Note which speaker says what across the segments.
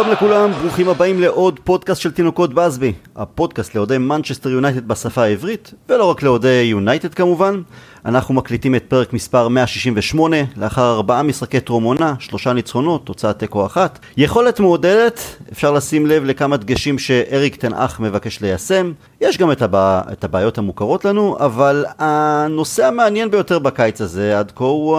Speaker 1: שלום לכולם, ברוכים הבאים לעוד פודקאסט של תינוקות באזבי, הפודקאסט לאוהדי מנצ'סטר יונייטד בשפה העברית, ולא רק לאוהדי יונייטד כמובן. אנחנו מקליטים את פרק מספר 168, לאחר ארבעה משחקי טרום עונה, שלושה ניצחונות, תוצאת תיקו אחת. יכולת מעודדת, אפשר לשים לב לכמה דגשים שאריק טן האח מבקש ליישם. יש גם את, הבע... את הבעיות המוכרות לנו, אבל הנושא המעניין ביותר בקיץ הזה עד כה הוא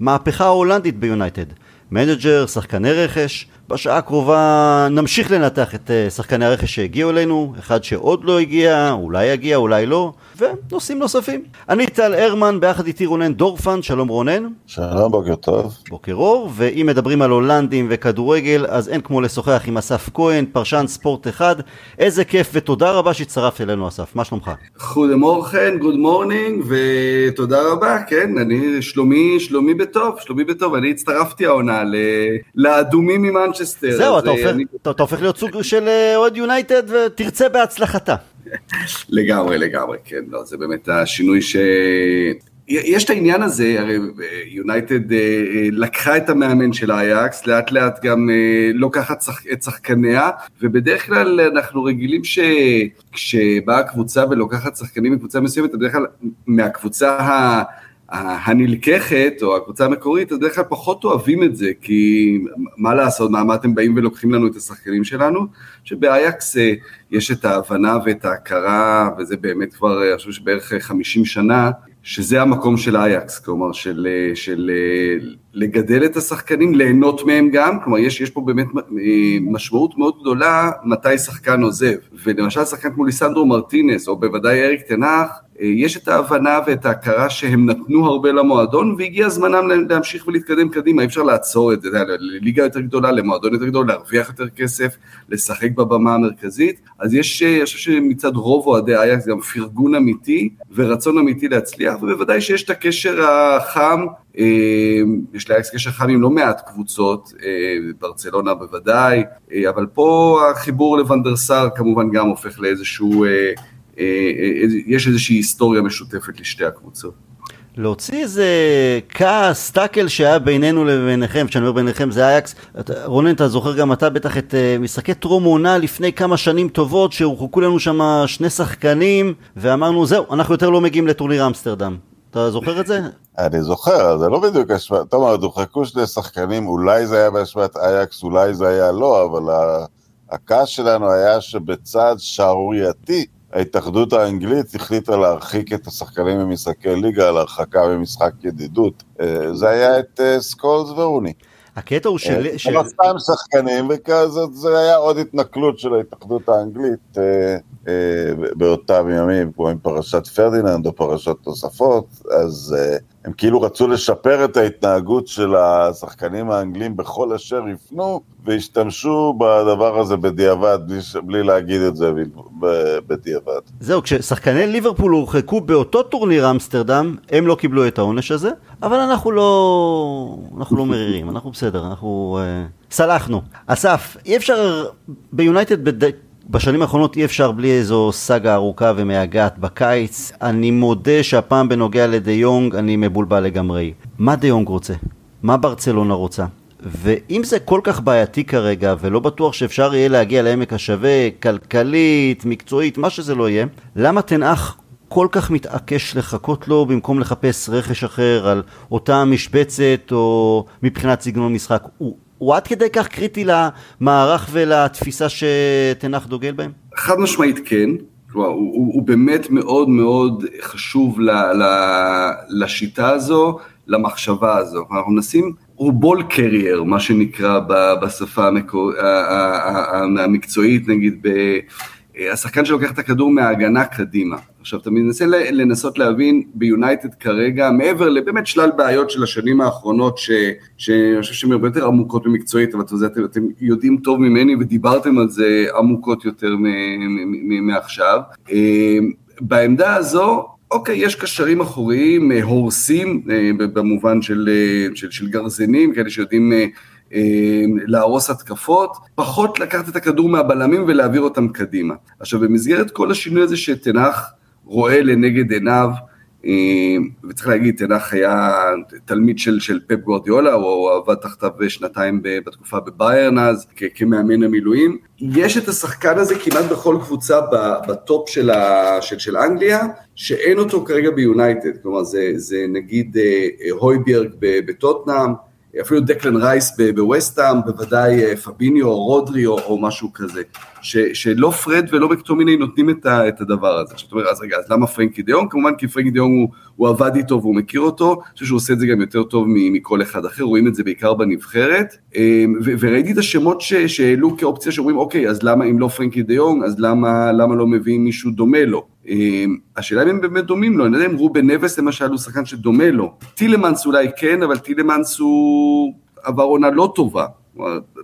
Speaker 1: המהפכה ההולנדית ביונייטד. manager, שחקני רכש. בשעה הקרובה נמשיך לנתח את אה, שחקני הרכש שהגיעו אלינו, אחד שעוד לא הגיע, אולי יגיע, אולי לא, ונושאים נוספים. אני טל הרמן, ביחד איתי רונן דורפן, שלום רונן.
Speaker 2: שלום, בוקר טוב.
Speaker 1: בוקר אור, ואם מדברים על הולנדים וכדורגל, אז אין כמו לשוחח עם אסף כהן, פרשן ספורט אחד. איזה כיף ותודה רבה שהצטרפת אלינו אסף, מה שלומך?
Speaker 3: Goedemorgen, good morning, ותודה רבה, כן, אני שלומי, שלומי בטוב, שלומי בטוב, אני הצטרפתי העונה לאדומים ממנצ'סטר.
Speaker 1: זהו, אתה, אני... הופך, אתה, אתה הופך להיות סוג של אה, אוהד יונייטד ותרצה בהצלחתה.
Speaker 3: לגמרי, לגמרי, כן, לא, זה באמת השינוי ש... יש את העניין הזה, הרי יונייטד אה, אה, לקחה את המאמן של האייקס, לאט לאט גם אה, לוקחת את שחקניה, ובדרך כלל אנחנו רגילים שכשבאה קבוצה ולוקחת שחקנים מקבוצה מסוימת, בדרך כלל מהקבוצה ה... הנלקחת, או הקבוצה המקורית, אז בדרך כלל פחות אוהבים את זה, כי מה לעשות, מה, מה אתם באים ולוקחים לנו את השחקנים שלנו? שבאייקס אה, יש את ההבנה ואת ההכרה, וזה באמת כבר, אה, אני חושב שבערך 50 שנה, שזה המקום של אייקס, כלומר של, אה, של לגדל את השחקנים, ליהנות מהם גם, כלומר יש, יש פה באמת משמעות מאוד גדולה מתי שחקן עוזב, ולמשל שחקן כמו ליסנדרו מרטינס, או בוודאי אריק תנח, אה, יש את ההבנה ואת ההכרה שהם נתנו הרבה למועדון והגיע זמנם להמשיך ולהתקדם קדימה, אי אפשר לעצור את זה, לליגה יותר גדולה, למועדון יותר גדול, להרוויח יותר כסף, לשחק בבמה המרכזית, אז יש, אה, אני חושב שמצד רוב אוהדי אייקס גם פרגון אמיתי ורצון אמיתי להצליח, ובוודאי שיש את הקשר החם, אה, יש לאייקס קשר חם עם לא מעט קבוצות, ברצלונה בוודאי, אבל פה החיבור לוונדרסאר כמובן גם הופך לאיזשהו אה, אה, יש איזושהי היסטוריה משותפת לשתי הקבוצות.
Speaker 1: להוציא איזה כעס, tackle שהיה בינינו לביניכם, כשאני אומר ביניכם זה אייאקס, רונן אתה זוכר גם אתה בטח את משחקי טרום עונה לפני כמה שנים טובות שהורחקו לנו שם שני שחקנים ואמרנו זהו, אנחנו יותר לא מגיעים לטורניר אמסטרדם. אתה זוכר את זה?
Speaker 2: אני זוכר, זה לא בדיוק אשמת, אתה אומר, הורחקו שני שחקנים, אולי זה היה באשמת אייאקס, אולי זה היה לא, אבל הכעס שלנו היה שבצעד שערורייתי ההתאחדות האנגלית החליטה להרחיק את השחקנים ממשחקי ליגה על הרחקה ממשחק ידידות. אה, זה היה את אה, סקולס ורוני.
Speaker 1: הקטע הוא של...
Speaker 2: אבל סתם שחקנים, וזה היה עוד התנכלות של ההתאחדות האנגלית אה, באותם ימים, כמו עם פרשת פרדיננד או פרשות נוספות, אז הם כאילו רצו לשפר את ההתנהגות של השחקנים האנגלים בכל אשר יפנו, והשתמשו בדבר הזה בדיעבד, בלי, בלי להגיד את זה בדיעבד.
Speaker 1: זהו, כששחקני ליברפול הורחקו באותו טורניר אמסטרדם, הם לא קיבלו את העונש הזה, אבל אנחנו לא, אנחנו לא מרירים, אנחנו בסדר, אנחנו אה, סלחנו. אסף, אי אפשר ביונייטד בד... בשנים האחרונות אי אפשר בלי איזו סאגה ארוכה ומייגעת בקיץ. אני מודה שהפעם בנוגע לדה יונג אני מבולבל לגמרי. מה דה יונג רוצה? מה ברצלונה רוצה? ואם זה כל כך בעייתי כרגע, ולא בטוח שאפשר יהיה להגיע לעמק השווה, כלכלית, מקצועית, מה שזה לא יהיה, למה תנאך כל כך מתעקש לחכות לו במקום לחפש רכש אחר על אותה משבצת או מבחינת סגנון משחק? הוא, הוא עד כדי כך קריטי למערך ולתפיסה שתנח דוגל בהם?
Speaker 3: חד משמעית כן. כלומר, הוא, הוא, הוא באמת מאוד מאוד חשוב ל, ל, לשיטה הזו, למחשבה הזו. אנחנו מנסים, הוא בול קרייר, מה שנקרא בשפה המקור, המקצועית, נגיד, ב, השחקן שלוקח את הכדור מההגנה קדימה. עכשיו, אתה מנסה לנסות להבין ביונייטד כרגע, מעבר לבאמת שלל בעיות של השנים האחרונות, שאני חושב שהן הרבה יותר עמוקות ומקצועית, אבל אתם, אתם, אתם יודעים טוב ממני ודיברתם על זה עמוקות יותר מעכשיו. אה, בעמדה הזו, אוקיי, יש קשרים אחוריים, אה, הורסים, אה, במובן של, של, של גרזנים, כאלה שיודעים להרוס התקפות, פחות לקחת את הכדור מהבלמים ולהעביר אותם קדימה. עכשיו, במסגרת כל השינוי הזה שתנח רואה לנגד עיניו, וצריך להגיד, תנח היה תלמיד של, של פפ גורדיולה, הוא עבד תחתיו שנתיים בתקופה בביירן אז, כמאמן המילואים. יש את השחקן הזה כמעט בכל קבוצה בטופ של, ה, של, של אנגליה, שאין אותו כרגע ביונייטד, כלומר זה, זה נגיד הויברג בטוטנאם, אפילו דקלן רייס בווסטהאם, בוודאי אה, פביניו או רודרי או, או משהו כזה, ש, שלא פרד ולא מקטומיני נותנים את, ה, את הדבר הזה. עכשיו אתה אומר, אז רגע, אז למה פרנקי דה יונג? כמובן כי פרנקי דה יונג הוא, הוא עבד איתו והוא מכיר אותו, אני חושב שהוא עושה את זה גם יותר טוב מכל אחד אחר, רואים את זה בעיקר בנבחרת, אמ, ו, וראיתי את השמות שהעלו כאופציה שאומרים, אוקיי, אז למה אם לא פרנקי דיון, אז למה, למה לא מביאים מישהו דומה לו? אמ, השאלה אם הם באמת דומים לו, אני לא יודע אם רובן נבס למשל הוא שחקן שדומה לו. טילמנס אולי כן, אבל טילמנס הוא עבר עונה לא טובה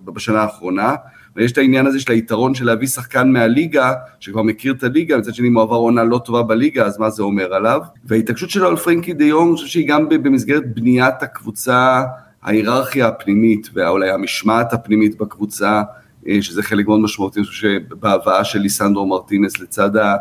Speaker 3: בשנה האחרונה, ויש את העניין הזה של היתרון של להביא שחקן מהליגה, שכבר מכיר את הליגה, מצד שני אם הוא עבר עונה לא טובה בליגה, אז מה זה אומר עליו? וההתעקשות שלו על פרנקי דה יונג, אני חושב שהיא גם במסגרת בניית הקבוצה, ההיררכיה הפנימית, ואולי המשמעת הפנימית בקבוצה, אה, שזה חלק מאוד משמעותי, אני חושב שבהבאה של ליסנדרו מרטינס לצד ה...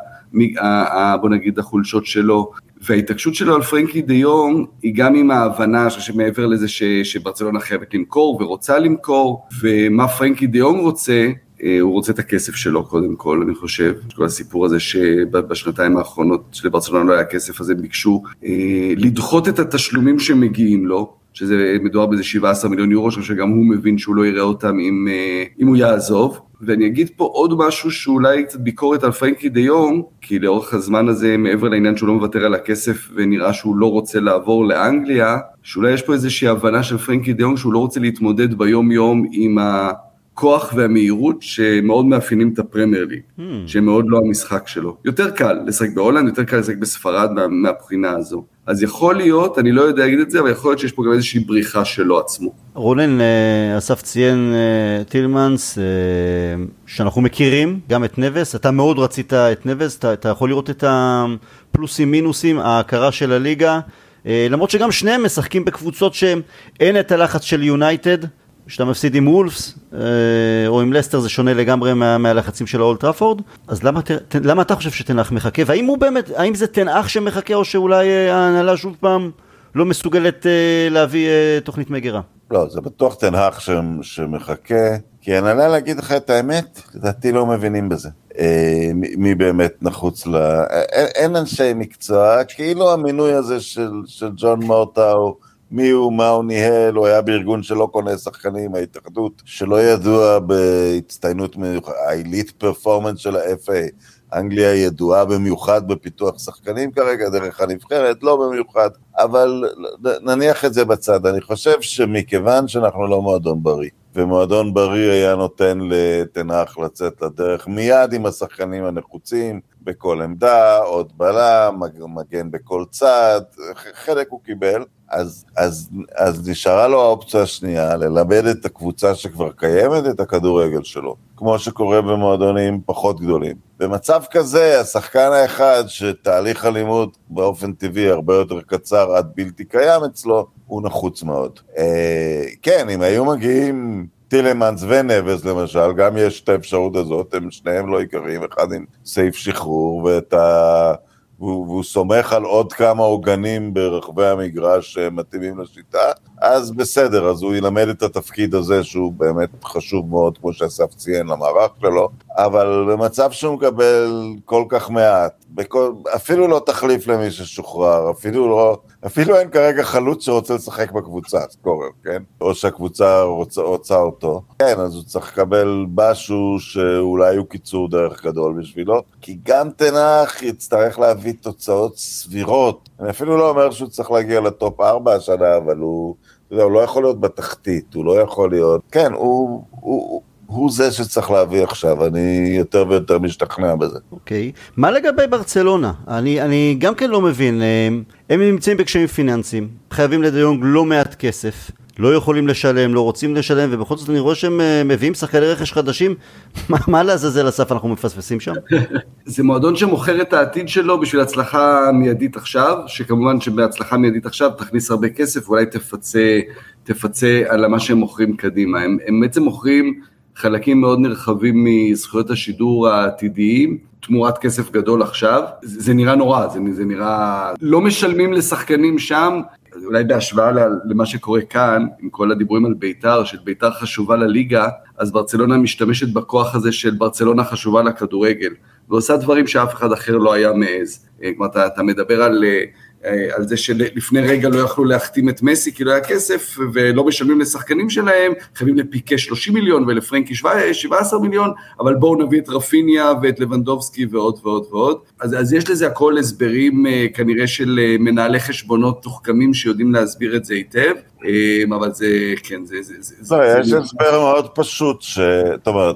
Speaker 3: בוא נגיד החולשות שלו, וההתעקשות שלו על פרנקי דה יונג היא גם עם ההבנה שמעבר לזה ש, שברצלונה חייבת למכור ורוצה למכור, ומה פרנקי דה יונג רוצה, אה, הוא רוצה את הכסף שלו קודם כל, אני חושב. כל הסיפור הזה שבשנתיים האחרונות שלברצלונה לא היה כסף, אז הם ביקשו אה, לדחות את התשלומים שמגיעים לו, שזה מדובר באיזה 17 מיליון יורו, שגם הוא מבין שהוא לא יראה אותם אם, אה, אם הוא יעזוב. ואני אגיד פה עוד משהו שאולי קצת ביקורת על פרנקי דה יונג, כי לאורך הזמן הזה, מעבר לעניין שהוא לא מוותר על הכסף ונראה שהוא לא רוצה לעבור לאנגליה, שאולי יש פה איזושהי הבנה של פרנקי דה יונג שהוא לא רוצה להתמודד ביום יום עם הכוח והמהירות שמאוד מאפיינים את הפרמייר ליג, המ. שהם מאוד לא המשחק שלו. יותר קל לשחק בהולנד, יותר קל לשחק בספרד מה, מהבחינה הזו. אז יכול להיות, אני לא יודע להגיד את זה, אבל יכול להיות שיש פה גם איזושהי בריחה שלו עצמו.
Speaker 1: רונן, אה, אסף ציין אה, טילמנס, אה, שאנחנו מכירים גם את נבס, אתה מאוד רצית את נבס, אתה, אתה יכול לראות את הפלוסים מינוסים, ההכרה של הליגה, למרות שגם שניהם משחקים בקבוצות שאין את הלחץ של יונייטד. כשאתה מפסיד עם וולפס אה, או עם לסטר זה שונה לגמרי מה, מהלחצים של האולד טראפורד אז למה, למה אתה חושב שטן האח מחכה והאם הוא באמת, האם זה טן האח שמחכה או שאולי אה, ההנהלה שוב פעם לא מסוגלת אה, להביא תוכנית מגירה?
Speaker 2: לא, זה בטוח טן האח שמחכה כי ההנהלה להגיד לך את האמת, לדעתי לא מבינים בזה. מי באמת נחוץ ל... אין, אין אנשי מקצוע, כאילו המינוי הזה של, של ג'ון מורטאו מי הוא, מה הוא ניהל, הוא היה בארגון שלא קונה שחקנים, ההתאחדות, שלא ידוע בהצטיינות מיוחדת, העילית פרפורמנס של ה-FA. אנגליה ידועה במיוחד בפיתוח שחקנים כרגע, דרך הנבחרת, לא במיוחד, אבל נניח את זה בצד. אני חושב שמכיוון שאנחנו לא מועדון בריא, ומועדון בריא היה נותן לתנח לצאת לדרך מיד עם השחקנים הנחוצים, בכל עמדה, עוד בלם, מגן בכל צד, חלק הוא קיבל, אז, אז, אז נשארה לו האופציה השנייה, ללמד את הקבוצה שכבר קיימת את הכדורגל שלו, כמו שקורה במועדונים פחות גדולים. במצב כזה, השחקן האחד שתהליך הלימוד באופן טבעי הרבה יותר קצר עד בלתי קיים אצלו, הוא נחוץ מאוד. אה, כן, אם היו מגיעים טילמנס ונבס למשל, גם יש את האפשרות הזאת, הם שניהם לא עיקריים, אחד עם סעיף שחרור ואת ה... והוא, והוא סומך על עוד כמה עוגנים ברחבי המגרש שמתאימים לשיטה, אז בסדר, אז הוא ילמד את התפקיד הזה שהוא באמת חשוב מאוד, כמו שאסף ציין, למערך שלו, אבל במצב שהוא מקבל כל כך מעט, בכל, אפילו לא תחליף למי ששוחרר, אפילו לא, אפילו אין כרגע חלוץ שרוצה לשחק בקבוצה, סקורר, כן? או שהקבוצה רוצה, רוצה אותו. כן, אז הוא צריך לקבל משהו שאולי הוא קיצור דרך גדול בשבילו, כי גם תנח יצטרך להביא תוצאות סבירות. אני אפילו לא אומר שהוא צריך להגיע לטופ 4 השנה, אבל הוא... אתה יודע, הוא לא יכול להיות בתחתית, הוא לא יכול להיות... כן, הוא, הוא, הוא זה שצריך להביא עכשיו, אני יותר ויותר משתכנע בזה.
Speaker 1: אוקיי. Okay. מה לגבי ברצלונה? אני, אני גם כן לא מבין. אה, הם נמצאים בקשיים פיננסיים, חייבים לדיונג לא מעט כסף. לא יכולים לשלם, לא רוצים לשלם, ובכל זאת אני רואה שהם אה, מביאים שחקני רכש חדשים. מה לעזאזל אסף אנחנו מפספסים שם?
Speaker 3: זה מועדון שמוכר את העתיד שלו בשביל הצלחה מיידית עכשיו, שכמובן שבהצלחה מיידית עכשיו תכניס הרבה כסף, ואולי תפצה, תפצה על מה שהם מוכרים קדימה. הם, הם בעצם מוכרים חלקים מאוד נרחבים מזכויות השידור העתידיים, תמורת כסף גדול עכשיו, זה, זה נראה נורא, זה, זה נראה... לא משלמים לשחקנים שם, אולי בהשוואה למה שקורה כאן, עם כל הדיבורים על בית"ר, של בית"ר חשובה לליגה, אז ברצלונה משתמשת בכוח הזה של ברצלונה חשובה לכדורגל, ועושה דברים שאף אחד אחר לא היה מעז. כלומר, אתה, אתה מדבר על... אה, על זה שלפני רגע לא יכלו להחתים את מסי כי לא היה כסף ולא משלמים לשחקנים שלהם, חייבים לפיקה 30 מיליון ולפרנקי 17 מיליון, אבל בואו נביא את רפיניה ואת לבנדובסקי ועוד ועוד ועוד. אז, אז יש לזה הכל הסברים אה, כנראה של אה, מנהלי חשבונות תוחכמים שיודעים להסביר את זה היטב, אבל זה, כן, זה... זה, זה,
Speaker 2: לא, זה יש הסבר מאוד פשוט, זאת אומרת,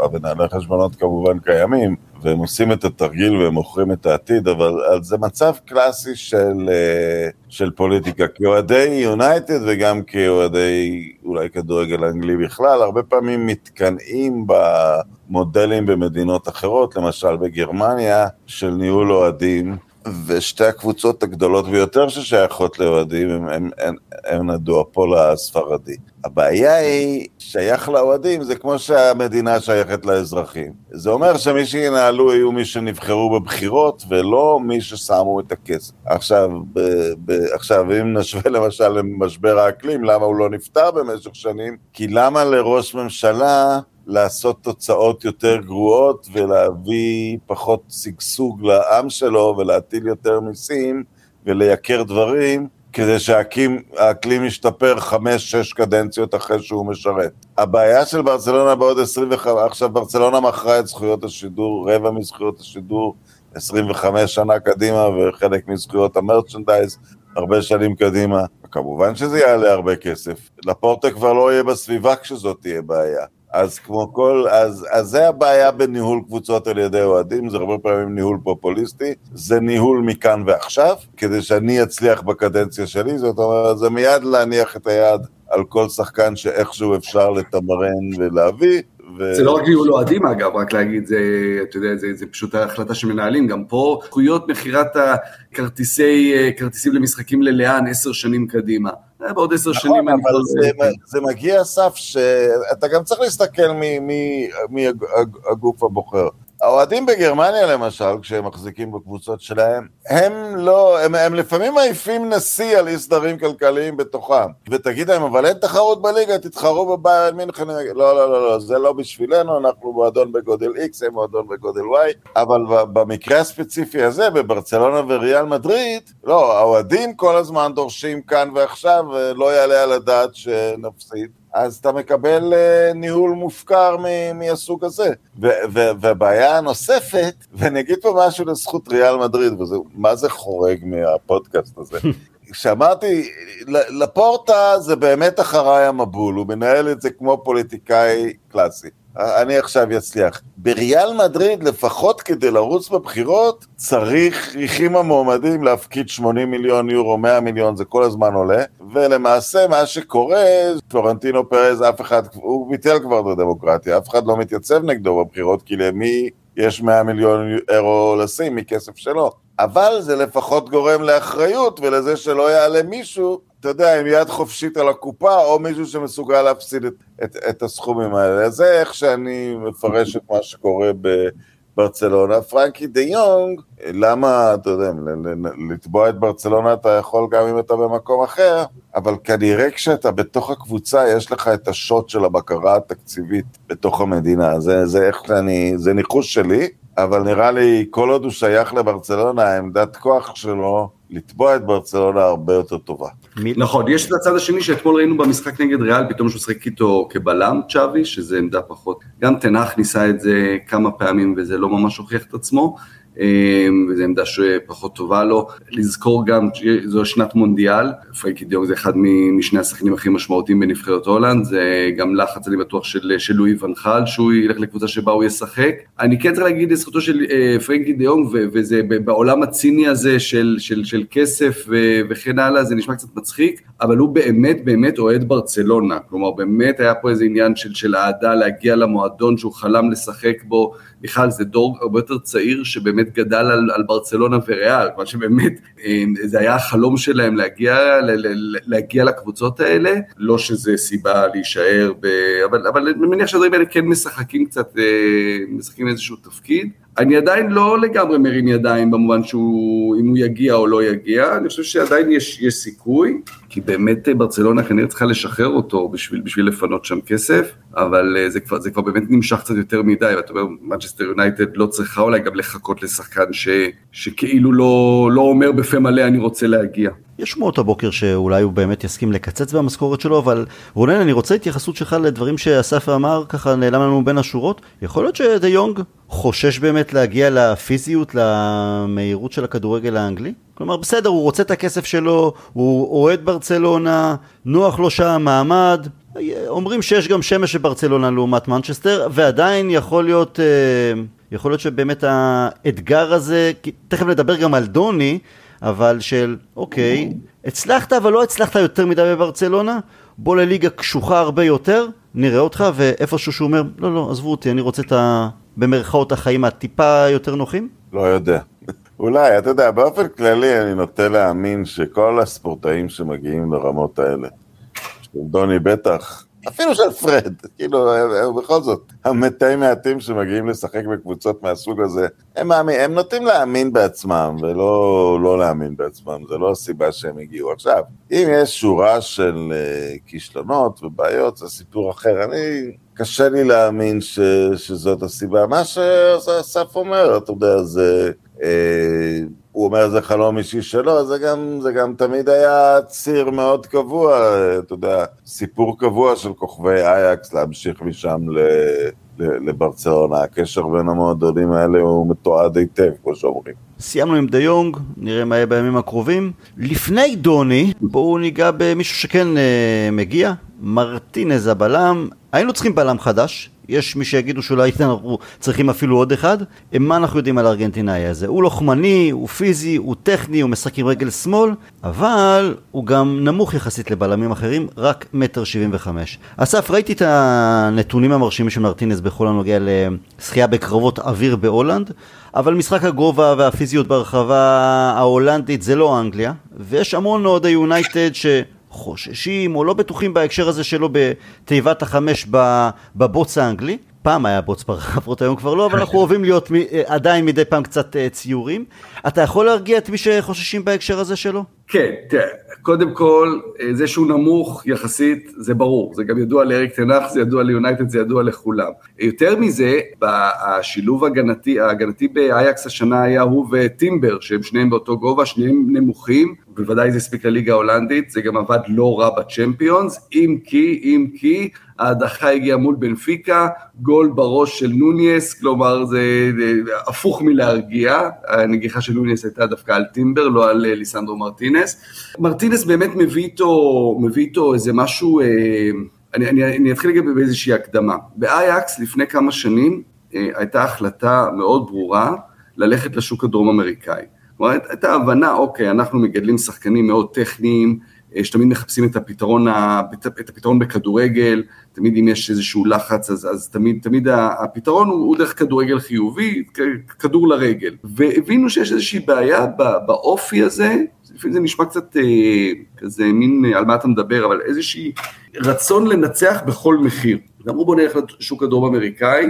Speaker 2: המנהלי חשבונות כמובן קיימים, והם עושים את התרגיל והם מוכרים את העתיד, אבל זה מצב קלאסי של, אה, של פוליטיקה. כאוהדי יונייטד וגם כאוהדי אולי כדורגל אנגלי בכלל, הרבה פעמים מתקנאים במודלים במדינות אחרות, למשל בגרמניה, של ניהול אוהדים. ושתי הקבוצות הגדולות ביותר ששייכות לאוהדים הם, הם, הם, הם הדואפול הספרדי. הבעיה היא, שייך לאוהדים זה כמו שהמדינה שייכת לאזרחים. זה אומר שמי שינהלו יהיו מי שנבחרו בבחירות ולא מי ששמו את הכסף. עכשיו, ב, ב, עכשיו אם נשווה למשל למשבר האקלים, למה הוא לא נפתר במשך שנים? כי למה לראש ממשלה לעשות תוצאות יותר גרועות ולהביא פחות שגשוג לעם שלו ולהטיל יותר מיסים ולייקר דברים כדי שהאקלים ישתפר חמש-שש קדנציות אחרי שהוא משרת. הבעיה של ברצלונה בעוד 25, עכשיו ברצלונה מכרה את זכויות השידור, רבע מזכויות השידור 25 שנה קדימה וחלק מזכויות המרצ'נדייז הרבה שנים קדימה. כמובן שזה יעלה הרבה כסף. לפורטה כבר לא יהיה בסביבה כשזאת תהיה בעיה. אז כמו כל, אז, אז זה הבעיה בניהול קבוצות על ידי אוהדים, זה הרבה פעמים ניהול פופוליסטי, זה ניהול מכאן ועכשיו, כדי שאני אצליח בקדנציה שלי, זאת אומרת, זה מיד להניח את היד על כל שחקן שאיכשהו אפשר לתמרן ולהביא,
Speaker 3: ו... זה לא רק ניהול אוהדים אגב, רק להגיד, זה, אתה יודע, זה, זה פשוט החלטה של מנהלים, גם פה זכויות מכירת הכרטיסים למשחקים ללאן עשר שנים קדימה. אה, בעוד עשר נכון, שנים
Speaker 2: אני אבל זה, זה מגיע סף שאתה גם צריך להסתכל מי הגוף הבוחר. האוהדים בגרמניה למשל, כשהם מחזיקים בקבוצות שלהם, הם לא, הם, הם לפעמים מעיפים נשיא על אי סדרים כלכליים בתוכם. ותגיד להם, אבל אין תחרות בליגה, תתחרו בביירן מינכן. לא, לא, לא, לא, זה לא בשבילנו, אנחנו מועדון בגודל X, הם מועדון בגודל Y, אבל במקרה הספציפי הזה, בברצלונה וריאל מדריד, לא, האוהדים כל הזמן דורשים כאן ועכשיו, ולא יעלה על הדעת שנפסיד. אז אתה מקבל uh, ניהול מופקר מהסוג הזה. והבעיה הנוספת, ואני אגיד פה משהו לזכות ריאל מדריד, ומה זה חורג מהפודקאסט הזה? כשאמרתי, לפורטה זה באמת אחריי המבול, הוא מנהל את זה כמו פוליטיקאי קלאסי. אני עכשיו אצליח. בריאל מדריד, לפחות כדי לרוץ בבחירות, צריך ריחים המועמדים להפקיד 80 מיליון יורו, 100 מיליון, זה כל הזמן עולה, ולמעשה מה שקורה, פלורנטינו פרז, אף אחד, הוא ביטל כבר את הדמוקרטיה, אף אחד לא מתייצב נגדו בבחירות, כי למי יש 100 מיליון אירו לשים מכסף שלו. אבל זה לפחות גורם לאחריות ולזה שלא יעלה מישהו אתה יודע, עם יד חופשית על הקופה, או מישהו שמסוגל להפסיד את, את, את הסכומים האלה. זה איך שאני מפרש את מה שקורה בברצלונה. פרנקי דה יונג, למה, אתה יודע, לתבוע את ברצלונה אתה יכול גם אם אתה במקום אחר, אבל כנראה כשאתה בתוך הקבוצה, יש לך את השוט של הבקרה התקציבית בתוך המדינה. זה, זה איך שאני, זה ניחוש שלי, אבל נראה לי, כל עוד הוא שייך לברצלונה, העמדת כוח שלו, לתבוע את ברצלונה הרבה יותר טובה.
Speaker 3: נכון, יש את הצד השני שאתמול ראינו במשחק נגד ריאל, פתאום שהוא שחק איתו כבלם, צ'אבי, שזה עמדה פחות. גם תנח ניסה את זה כמה פעמים וזה לא ממש הוכיח את עצמו. אמ, וזו עמדה שפחות טובה לו. לזכור גם, זו שנת מונדיאל, פרייקי דיוק זה אחד משני השחקנים הכי משמעותיים בנבחרת הולנד, זה גם לחץ אני בטוח של, של לואי ונחל, שהוא ילך לקבוצה שבה הוא ישחק. אני כן צריך להגיד לזכותו של אה, פרנקי דיונג, וזה בעולם הציני הזה של, של, של כסף וכן הלאה, זה נשמע קצת מצחיק, אבל הוא באמת באמת אוהד ברצלונה, כלומר באמת היה פה איזה עניין של, של אהדה להגיע למועדון שהוא חלם לשחק בו, בכלל זה דור הרבה יותר צעיר שבאמת גדל על, על ברצלונה וריאל, מה שבאמת אה, זה היה החלום שלהם להגיע, להגיע לקבוצות האלה, לא שזה סיבה להישאר, ב, אבל, אבל אני מניח שהדברים האלה כן משחקים קצת, אה, משחקים איזשהו תפקיד. אני עדיין לא לגמרי מרים ידיים במובן שהוא, אם הוא יגיע או לא יגיע, אני חושב שעדיין יש, יש סיכוי, כי באמת ברצלונה כנראה צריכה לשחרר אותו בשביל, בשביל לפנות שם כסף, אבל זה כבר, זה כבר באמת נמשך קצת יותר מדי, ואתה אומר, מנצ'סטר יונייטד לא צריכה אולי גם לחכות לשחקן ש, שכאילו לא, לא אומר בפה מלא אני רוצה להגיע.
Speaker 1: יש שמועות הבוקר שאולי הוא באמת יסכים לקצץ במשכורת שלו, אבל רונן, אני רוצה התייחסות שלך לדברים שאסף אמר, ככה נעלם לנו בין השורות. יכול להיות שדה יונג חושש באמת להגיע לפיזיות, למהירות של הכדורגל האנגלי? כלומר, בסדר, הוא רוצה את הכסף שלו, הוא אוהד ברצלונה, נוח לו שם, מעמד. אומרים שיש גם שמש בברצלונה לעומת מנצ'סטר, ועדיין יכול להיות... אה, יכול להיות שבאמת האתגר הזה, תכף נדבר גם על דוני, אבל של, אוקיי, הצלחת אבל לא הצלחת יותר מדי בברצלונה, בוא לליגה קשוחה הרבה יותר, נראה אותך, ואיפשהו שהוא אומר, לא, לא, עזבו אותי, אני רוצה את ה... במרכאות החיים הטיפה יותר נוחים?
Speaker 2: לא יודע. אולי, אתה יודע, באופן כללי אני נוטה להאמין שכל הספורטאים שמגיעים לרמות האלה, דוני בטח, אפילו של פרד, כאילו, בכל זאת, המתי מעטים שמגיעים לשחק בקבוצות מהסוג הזה, הם, מאמין, הם נוטים להאמין בעצמם, ולא לא להאמין בעצמם, זה לא הסיבה שהם הגיעו. עכשיו, אם יש שורה של uh, כישלונות ובעיות, זה סיפור אחר. אני, קשה לי להאמין ש, שזאת הסיבה. מה שאסף אומר, אתה יודע, זה... Uh, הוא אומר זה חלום אישי שלו, זה גם, זה גם תמיד היה ציר מאוד קבוע, אתה יודע, סיפור קבוע של כוכבי אייקס להמשיך משם ל, ל, לברצלונה. הקשר בין המועדונים האלה הוא מתועד היטב, כמו שאומרים.
Speaker 1: סיימנו עם דה יונג, נראה מה יהיה בימים הקרובים. לפני דוני, בואו ניגע במישהו שכן אה, מגיע, מרטינז הבלם. היינו צריכים בלם חדש, יש מי שיגידו שאולי אנחנו צריכים אפילו עוד אחד. מה אנחנו יודעים על הארגנטינאי הזה? הוא לוחמני, הוא פיזי, הוא טכני, הוא משחק עם רגל שמאל, אבל הוא גם נמוך יחסית לבלמים אחרים, רק מטר שבעים וחמש. אסף, ראיתי את הנתונים המרשימים של מרטינס בכל הנוגע לשחייה בקרבות אוויר בהולנד, אבל משחק הגובה והפיזיות ברחבה ההולנדית זה לא אנגליה, ויש המון מאוהדי היונייטד ש... חוששים או לא בטוחים בהקשר הזה שלו ברחבת החמש בבוץ האנגלי. פעם היה בוץ ברחבות, היום כבר לא, אבל אנחנו אוהבים להיות אה, עדיין מדי פעם קצת אה, ציורים. אתה יכול להרגיע את מי שחוששים בהקשר הזה שלו?
Speaker 3: כן, תראה, קודם כל, אה, זה שהוא נמוך יחסית, זה ברור, זה גם ידוע לאריק תנח, זה ידוע ליונייטד, זה ידוע לכולם. יותר מזה, השילוב ההגנתי, ההגנתי באייקס השנה היה הוא וטימבר, שהם שניהם באותו גובה, שניהם נמוכים, בוודאי זה הספיק לליגה ההולנדית, זה גם עבד לא רע בצ'מפיונס, אם כי, אם כי, ההדחה הגיעה מול בנפיקה, גול בראש של נוניס, כלומר זה הפוך מלהרגיע, הנגיחה של נוניס הייתה דווקא על טימבר, לא על אה, ליסנדרו מרטינס. מרטינס באמת מביא איתו, מביא איתו איזה משהו, אה, אני, אני, אני אתחיל לגבי באיזושהי הקדמה. באייקס לפני כמה שנים אה, הייתה החלטה מאוד ברורה ללכת לשוק הדרום אמריקאי. כלומר, הייתה הבנה, אוקיי, אנחנו מגדלים שחקנים מאוד טכניים, שתמיד מחפשים את הפתרון, את הפתרון בכדורגל, תמיד אם יש איזשהו לחץ, אז, אז תמיד, תמיד הפתרון הוא, הוא דרך כדורגל חיובי, כדור לרגל. והבינו שיש איזושהי בעיה באופי הזה, לפעמים זה נשמע קצת אה, כזה מין על מה אתה מדבר, אבל איזושהי רצון לנצח בכל מחיר. אמרו בוא נלך לשוק הדרום אמריקאי,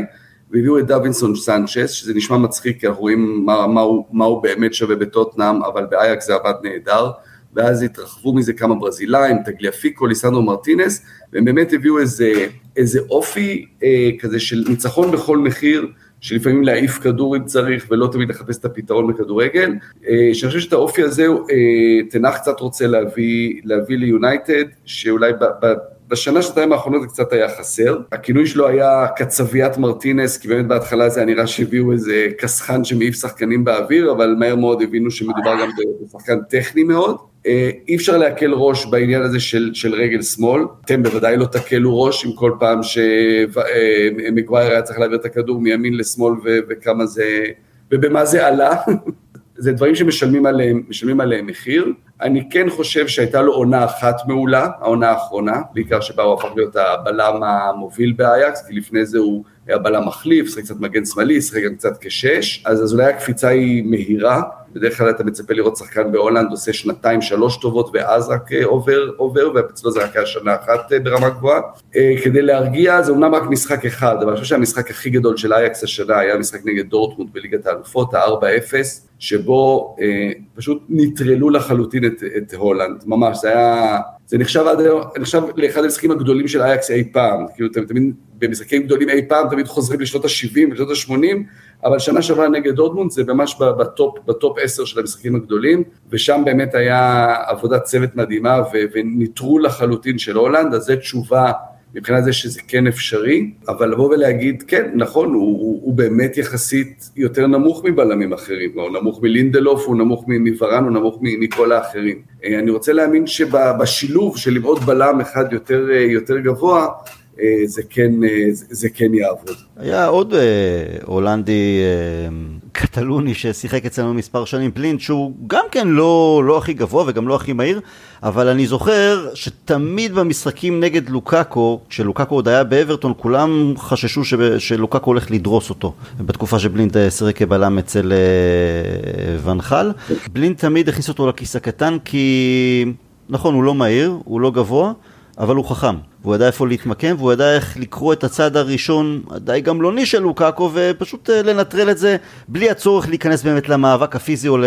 Speaker 3: והביאו את דווינסון סנצ'ס, שזה נשמע מצחיק, כי אנחנו רואים מה, מה, הוא, מה הוא באמת שווה בטוטנאם, אבל באייקס זה עבד נהדר. ואז התרחבו מזה כמה ברזילאים, טגליאפיקו, ליסנדרו מרטינס, והם באמת הביאו איזה, איזה אופי אה, כזה של ניצחון בכל מחיר, שלפעמים להעיף כדור אם צריך, ולא תמיד לחפש את הפתרון בכדורגל, אה, שאני חושב שאת האופי הזה אה, תנח קצת רוצה להביא, להביא ליונייטד, שאולי ב, ב, בשנה, שנתיים האחרונות זה קצת היה חסר. הכינוי שלו היה קצביית מרטינס, כי באמת בהתחלה זה היה נראה שהביאו איזה קסחן שמעיף שחקנים באוויר, אבל מהר מאוד הבינו שמדובר גם בשחקן טכני מאוד. אה, אי אפשר להקל ראש בעניין הזה של, של רגל שמאל, אתם בוודאי לא תקלו ראש עם כל פעם שמגווייר אה, היה צריך להעביר את הכדור מימין לשמאל ו, וכמה זה, ובמה זה עלה. זה דברים שמשלמים עליהם, עליהם מחיר. אני כן חושב שהייתה לו עונה אחת מעולה, העונה האחרונה, בעיקר שבה הוא הפך להיות הבלם המוביל באייקס, כי לפני זה הוא היה בלם מחליף, שחק קצת מגן שמאלי, שחק גם קצת כשש, אז, אז אולי הקפיצה היא מהירה. בדרך כלל אתה מצפה לראות שחקן בהולנד עושה שנתיים, שלוש טובות, ואז רק עובר, עובר, ואצלו זה רק היה שנה אחת ברמה גבוהה. כדי להרגיע, זה אומנם רק משחק אחד, אבל אני חושב שהמשחק הכי גדול של אייקס השנה היה משחק נגד דורטמונד בליגת האלופות, ה-4-0, שבו אה, פשוט נטרלו לחלוטין את, את הולאנד, ממש, זה היה, זה נחשב עד היום, נחשב לאחד המשחקים הגדולים של אייקס אי פעם, כאילו אתם תמיד, במשחקים גדולים אי פעם תמיד חוזרים לשנות ה-70 לשנות ה-80, אבל שנה שעברה נגד דורטמונד זה ממש בטופ, בטופ 10 של המשחקים הגדולים, ושם באמת היה עבודת צוות מדהימה וניטרול לחלוטין של הולאנד, אז זו תשובה מבחינת זה שזה כן אפשרי, אבל לבוא ולהגיד, כן, נכון, הוא, הוא, הוא באמת יחסית יותר נמוך מבלמים אחרים, הוא נמוך מלינדלוף, הוא נמוך מוורן, הוא נמוך מכל האחרים. אה, אני רוצה להאמין שבשילוב של עם עוד בלם אחד יותר, אה, יותר גבוה, זה כן, זה, זה כן יעבוד.
Speaker 1: היה עוד הולנדי קטלוני ששיחק אצלנו מספר שנים, פלינט, שהוא גם כן לא, לא הכי גבוה וגם לא הכי מהיר, אבל אני זוכר שתמיד במשחקים נגד לוקאקו, כשלוקאקו עוד היה באברטון, כולם חששו שלוקאקו הולך לדרוס אותו, בתקופה שבלינט סירק כבלם אצל ונחל. בלינט תמיד הכניס אותו לכיס הקטן כי, נכון, הוא לא מהיר, הוא לא גבוה, אבל הוא חכם. והוא ידע איפה להתמקם, והוא ידע איך לקרוא את הצד הראשון הדי גמלוני של לוקאקו, ופשוט אה, לנטרל את זה בלי הצורך להיכנס באמת למאבק הפיזי או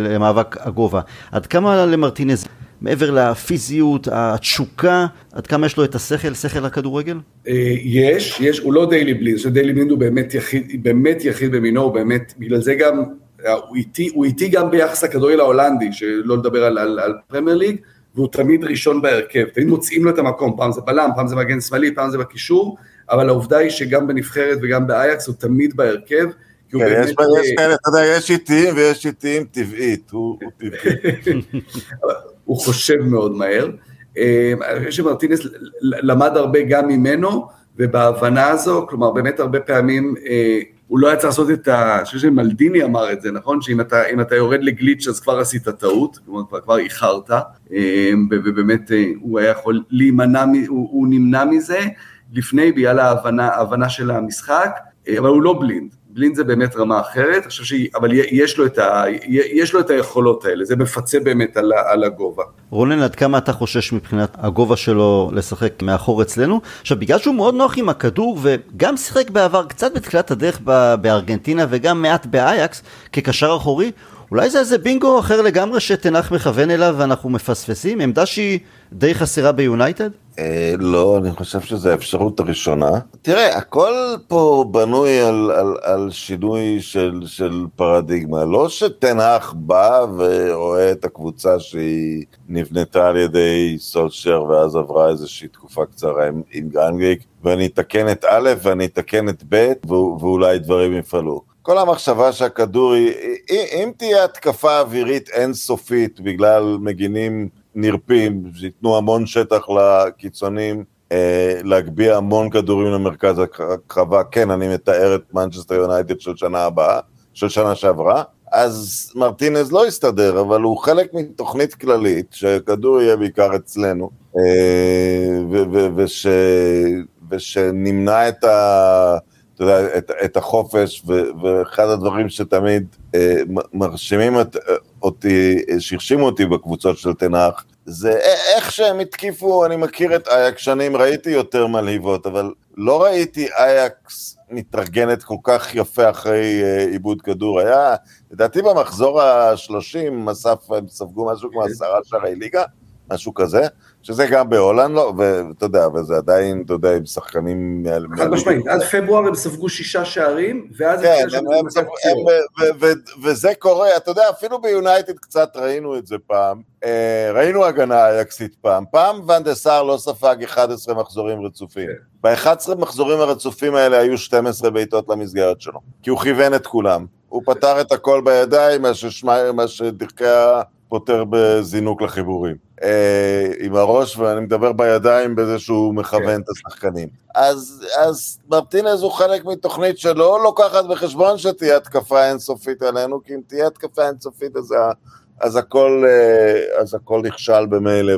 Speaker 1: למאבק הגובה. עד כמה למרטינז, מעבר לפיזיות, התשוקה, עד כמה יש לו את השכל, שכל הכדורגל?
Speaker 3: אה, יש, יש, הוא לא דיילי בלינד, שדיילי בלינד הוא באמת יחיד, באמת יחיד במינו, הוא באמת, בגלל זה גם, אה, הוא איטי, הוא איטי גם ביחס לכדורגל ההולנדי, שלא לדבר על, על, על פרמייר ליג, והוא תמיד ראשון בהרכב, תמיד מוצאים לו את המקום, פעם זה בלם, פעם זה מגן שמאלי, פעם זה בקישור, אבל העובדה היא שגם בנבחרת וגם באייקס הוא תמיד בהרכב,
Speaker 2: כי הוא כן, באמת... יש כאלה, אתה יודע, יש איטיים ויש איטיים טבעית, הוא טבעי.
Speaker 3: הוא חושב מאוד מהר. אה, אני חושב שמרטינס למד הרבה גם ממנו, ובהבנה הזו, כלומר באמת הרבה פעמים אה, הוא לא היה צריך לעשות את ה... אני חושב שמלדיני אמר את זה, נכון? שאם אתה, אתה יורד לגליץ' אז כבר עשית טעות, כלומר כבר, כבר איחרת, אה, ובאמת אה, הוא היה יכול להימנע, הוא, הוא נמנע מזה לפני בגלל ההבנה, ההבנה של המשחק, אה, אבל הוא לא בלינד. בלינד זה באמת רמה אחרת, אני חושב שהיא, אבל יש לו, את ה, יש לו את היכולות האלה, זה מפצה באמת על, על הגובה.
Speaker 1: רונן, עד כמה אתה חושש מבחינת הגובה שלו לשחק מאחור אצלנו? עכשיו, בגלל שהוא מאוד נוח עם הכדור, וגם שיחק בעבר קצת בתחילת הדרך בארגנטינה וגם מעט באייקס כקשר אחורי, אולי זה איזה בינגו אחר לגמרי שתנח מכוון אליו ואנחנו מפספסים? עמדה שהיא די חסרה ביונייטד?
Speaker 2: אה, לא, אני חושב שזו האפשרות הראשונה. תראה, הכל פה בנוי על, על, על שינוי של, של פרדיגמה. לא שתנח בא ורואה את הקבוצה שהיא נבנתה על ידי סולשר ואז עברה איזושהי תקופה קצרה עם, עם גרנגיק, ואני אתקן את א' ואני אתקן את ב' ואולי דברים יפעלו. כל המחשבה שהכדור היא, אם תהיה התקפה אווירית אינסופית בגלל מגינים נרפים, שייתנו המון שטח לקיצונים, אה, להגביה המון כדורים למרכז הקרבה, כן, אני מתאר את מנצ'סטר יונייטד של שנה הבאה, של שנה שעברה, אז מרטינז לא יסתדר, אבל הוא חלק מתוכנית כללית, שכדור יהיה בעיקר אצלנו, אה, וש, ושנמנע את ה... אתה יודע, את, את החופש, ו, ואחד הדברים שתמיד אה, מרשימים את, אותי, שהרשימו אותי בקבוצות של תנח, זה איך שהם התקיפו, אני מכיר את אייקס שנים, ראיתי יותר מלהיבות, אבל לא ראיתי אייקס מתארגנת כל כך יפה אחרי אה, עיבוד כדור. היה, לדעתי במחזור ה-30, מסף, הם ספגו משהו כמו עשרה שערי ליגה, משהו כזה. שזה גם בהולנד לא, ואתה יודע, וזה עדיין, אתה יודע, עם שחקנים...
Speaker 3: חד משמעית, עד פברואר הם ספגו שישה שערים, ואז...
Speaker 2: כן, הם ספגו, וזה קורה, אתה יודע, אפילו ביונייטד קצת ראינו את זה פעם, אה, ראינו הגנה אייקסית פעם, פעם ואן דר סאר לא ספג 11 מחזורים רצופים, כן. ב-11 מחזורים הרצופים האלה היו 12 בעיטות למסגרת שלו, כי הוא כיוון את כולם, הוא פתר את הכל בידיים, מה שדרכיה פותר בזינוק לחיבורים. אה, עם הראש, ואני מדבר בידיים בזה שהוא מכוון כן. את השחקנים. אז, אז מרטינז הוא חלק מתוכנית שלא לוקחת בחשבון שתהיה התקפה אינסופית עלינו, כי אם תהיה התקפה אינסופית אז, אז, הכל, אה, אז הכל נכשל במילא,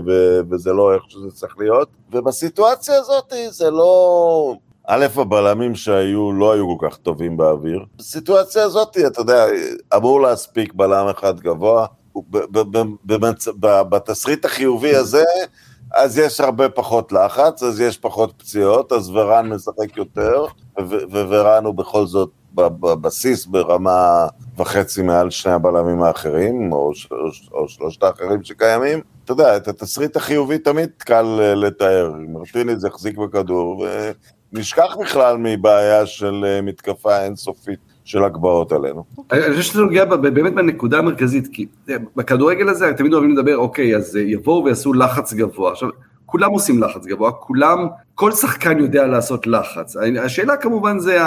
Speaker 2: וזה לא איך שזה צריך להיות. ובסיטואציה הזאת זה לא... א', הבלמים שהיו לא היו כל כך טובים באוויר. בסיטואציה הזאת, אתה יודע, אמור להספיק בלם אחד גבוה. בתסריט החיובי הזה, אז יש הרבה פחות לחץ, אז יש פחות פציעות, אז ורן משחק יותר, וורן הוא בכל זאת בבסיס ברמה וחצי מעל שני הבלמים האחרים, או, או שלושת האחרים שקיימים. אתה יודע, את התסריט החיובי תמיד קל לתאר. מרטינז יחזיק בכדור, ונשכח בכלל מבעיה של אה, מתקפה אינסופית של הגבהות עלינו.
Speaker 3: אני חושב שזה נוגע באמת בנקודה המרכזית, כי בכדורגל הזה תמיד אוהבים לדבר, אוקיי, אז אה, יבואו ויעשו לחץ גבוה. עכשיו, כולם עושים לחץ גבוה, כולם, כל שחקן יודע לעשות לחץ. השאלה כמובן זה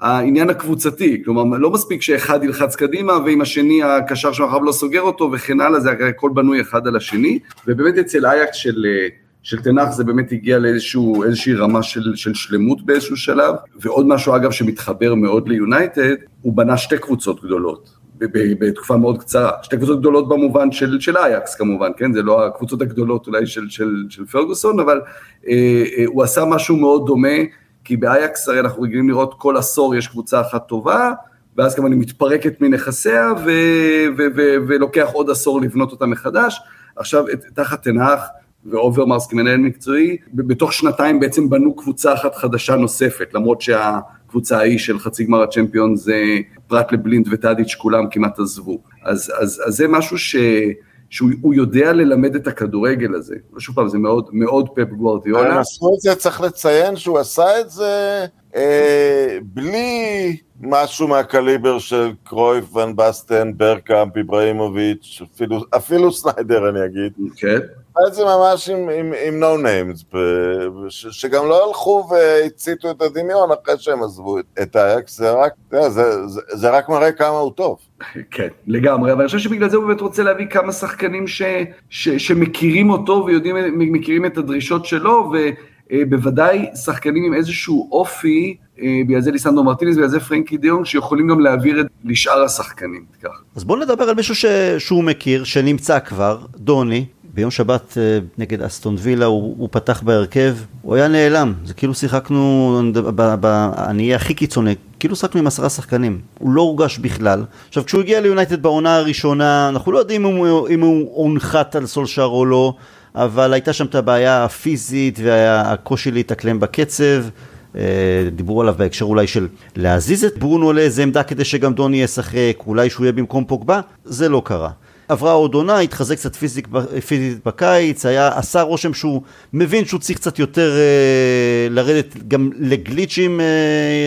Speaker 3: העניין הקבוצתי, כלומר לא מספיק שאחד ילחץ קדימה ואם השני הקשר שמאחוריו לא סוגר אותו וכן הלאה, זה הכל בנוי אחד על השני, ובאמת אצל אייקס של, של תנח זה באמת הגיע לאיזושהי רמה של, של שלמות באיזשהו שלב, ועוד משהו אגב שמתחבר מאוד ליונייטד, הוא בנה שתי קבוצות גדולות, בתקופה מאוד קצרה. שתי קבוצות גדולות במובן של, של אייקס כמובן, כן? זה לא הקבוצות הגדולות אולי של, של, של פרגוסון, אבל אה, אה, הוא עשה משהו מאוד דומה כי באייקס הרי אנחנו רגילים לראות כל עשור יש קבוצה אחת טובה, ואז כמובן היא מתפרקת מנכסיה ו- ו- ו- ולוקח עוד עשור לבנות אותה מחדש. עכשיו תחת תנח ואוברמרס כמנהל מקצועי, בתוך שנתיים בעצם בנו קבוצה אחת חדשה נוספת, למרות שהקבוצה ההיא של חצי גמר הצ'מפיון זה פרט לבלינד וטאדיץ' כולם כמעט עזבו. אז, אז, אז זה משהו ש... שהוא יודע ללמד את הכדורגל הזה. שוב פעם, זה מאוד, מאוד פפ גוורדיולה.
Speaker 2: הם עשו את זה, צריך לציין שהוא עשה את זה אה, בלי משהו מהקליבר של קרויף, ון בסטן, ברקאמפ, איבראימוביץ', אפילו, אפילו סניידר אני אגיד.
Speaker 3: כן. Okay.
Speaker 2: את זה ממש עם, עם, עם no names, ש, שגם לא הלכו והציתו את הדמיון אחרי שהם עזבו את, את אייקס, זה רק, זה, זה, זה, זה רק מראה כמה הוא טוב.
Speaker 3: כן, לגמרי, אבל אני חושב שבגלל זה הוא באמת רוצה להביא כמה שחקנים ש, ש, שמכירים אותו ויודעים, מכירים את הדרישות שלו, ובוודאי שחקנים עם איזשהו אופי, אה, בגלל זה ליסנדו מרטינס, בגלל זה פרנקי דיון, שיכולים גם להעביר את לשאר השחקנים. כך.
Speaker 1: אז בואו נדבר על מישהו ש... שהוא מכיר, שנמצא כבר, דוני, ביום שבת אה, נגד אסטון וילה הוא, הוא פתח בהרכב, הוא היה נעלם, זה כאילו שיחקנו, אני אהיה הכי קיצוני, כאילו שיחקנו עם עשרה שחקנים, הוא לא הורגש בכלל. עכשיו כשהוא הגיע ליונייטד בעונה הראשונה, אנחנו לא יודעים אם הוא, אם הוא הונחת על סולשר או לא, אבל הייתה שם את הבעיה הפיזית והקושי להתאקלם בקצב. אה, דיברו עליו בהקשר אולי של להזיז את ברונו לאיזה עמדה כדי שגם דוני ישחק, אולי שהוא יהיה במקום פוגבה, זה לא קרה. עברה עוד עונה, התחזק קצת פיזיק, פיזית בקיץ, היה, עשה רושם שהוא מבין שהוא צריך קצת יותר אה, לרדת גם לגליצ'ים, אה,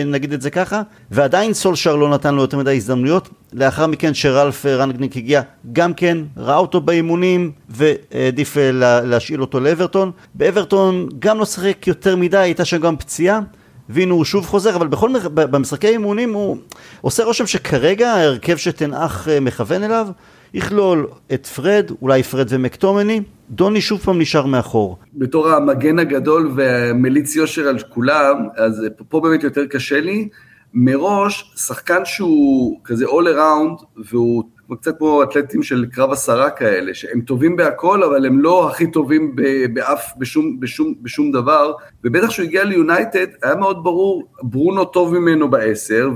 Speaker 1: נגיד את זה ככה, ועדיין סולשר לא נתן לו יותר מדי הזדמנויות. לאחר מכן שרלף רנגניק הגיע, גם כן, ראה אותו באימונים והעדיף אה, להשאיל אותו לאברטון. באברטון גם לא שחק יותר מדי, הייתה שם גם פציעה. והנה הוא שוב חוזר, אבל בכל, במשחקי אימונים הוא עושה רושם שכרגע ההרכב שתנאך אה, מכוון אליו יכלול את פרד, אולי פרד ומקטומני, דוני שוב פעם נשאר מאחור.
Speaker 3: בתור המגן הגדול והמליץ יושר על כולם, אז פה באמת יותר קשה לי. מראש, שחקן שהוא כזה all around, והוא קצת כמו אתלטים של קרב עשרה כאלה, שהם טובים בהכל, אבל הם לא הכי טובים באף, בשום, בשום, בשום דבר, ובטח כשהוא הגיע ליונייטד, היה מאוד ברור, ברונו טוב ממנו בעשר,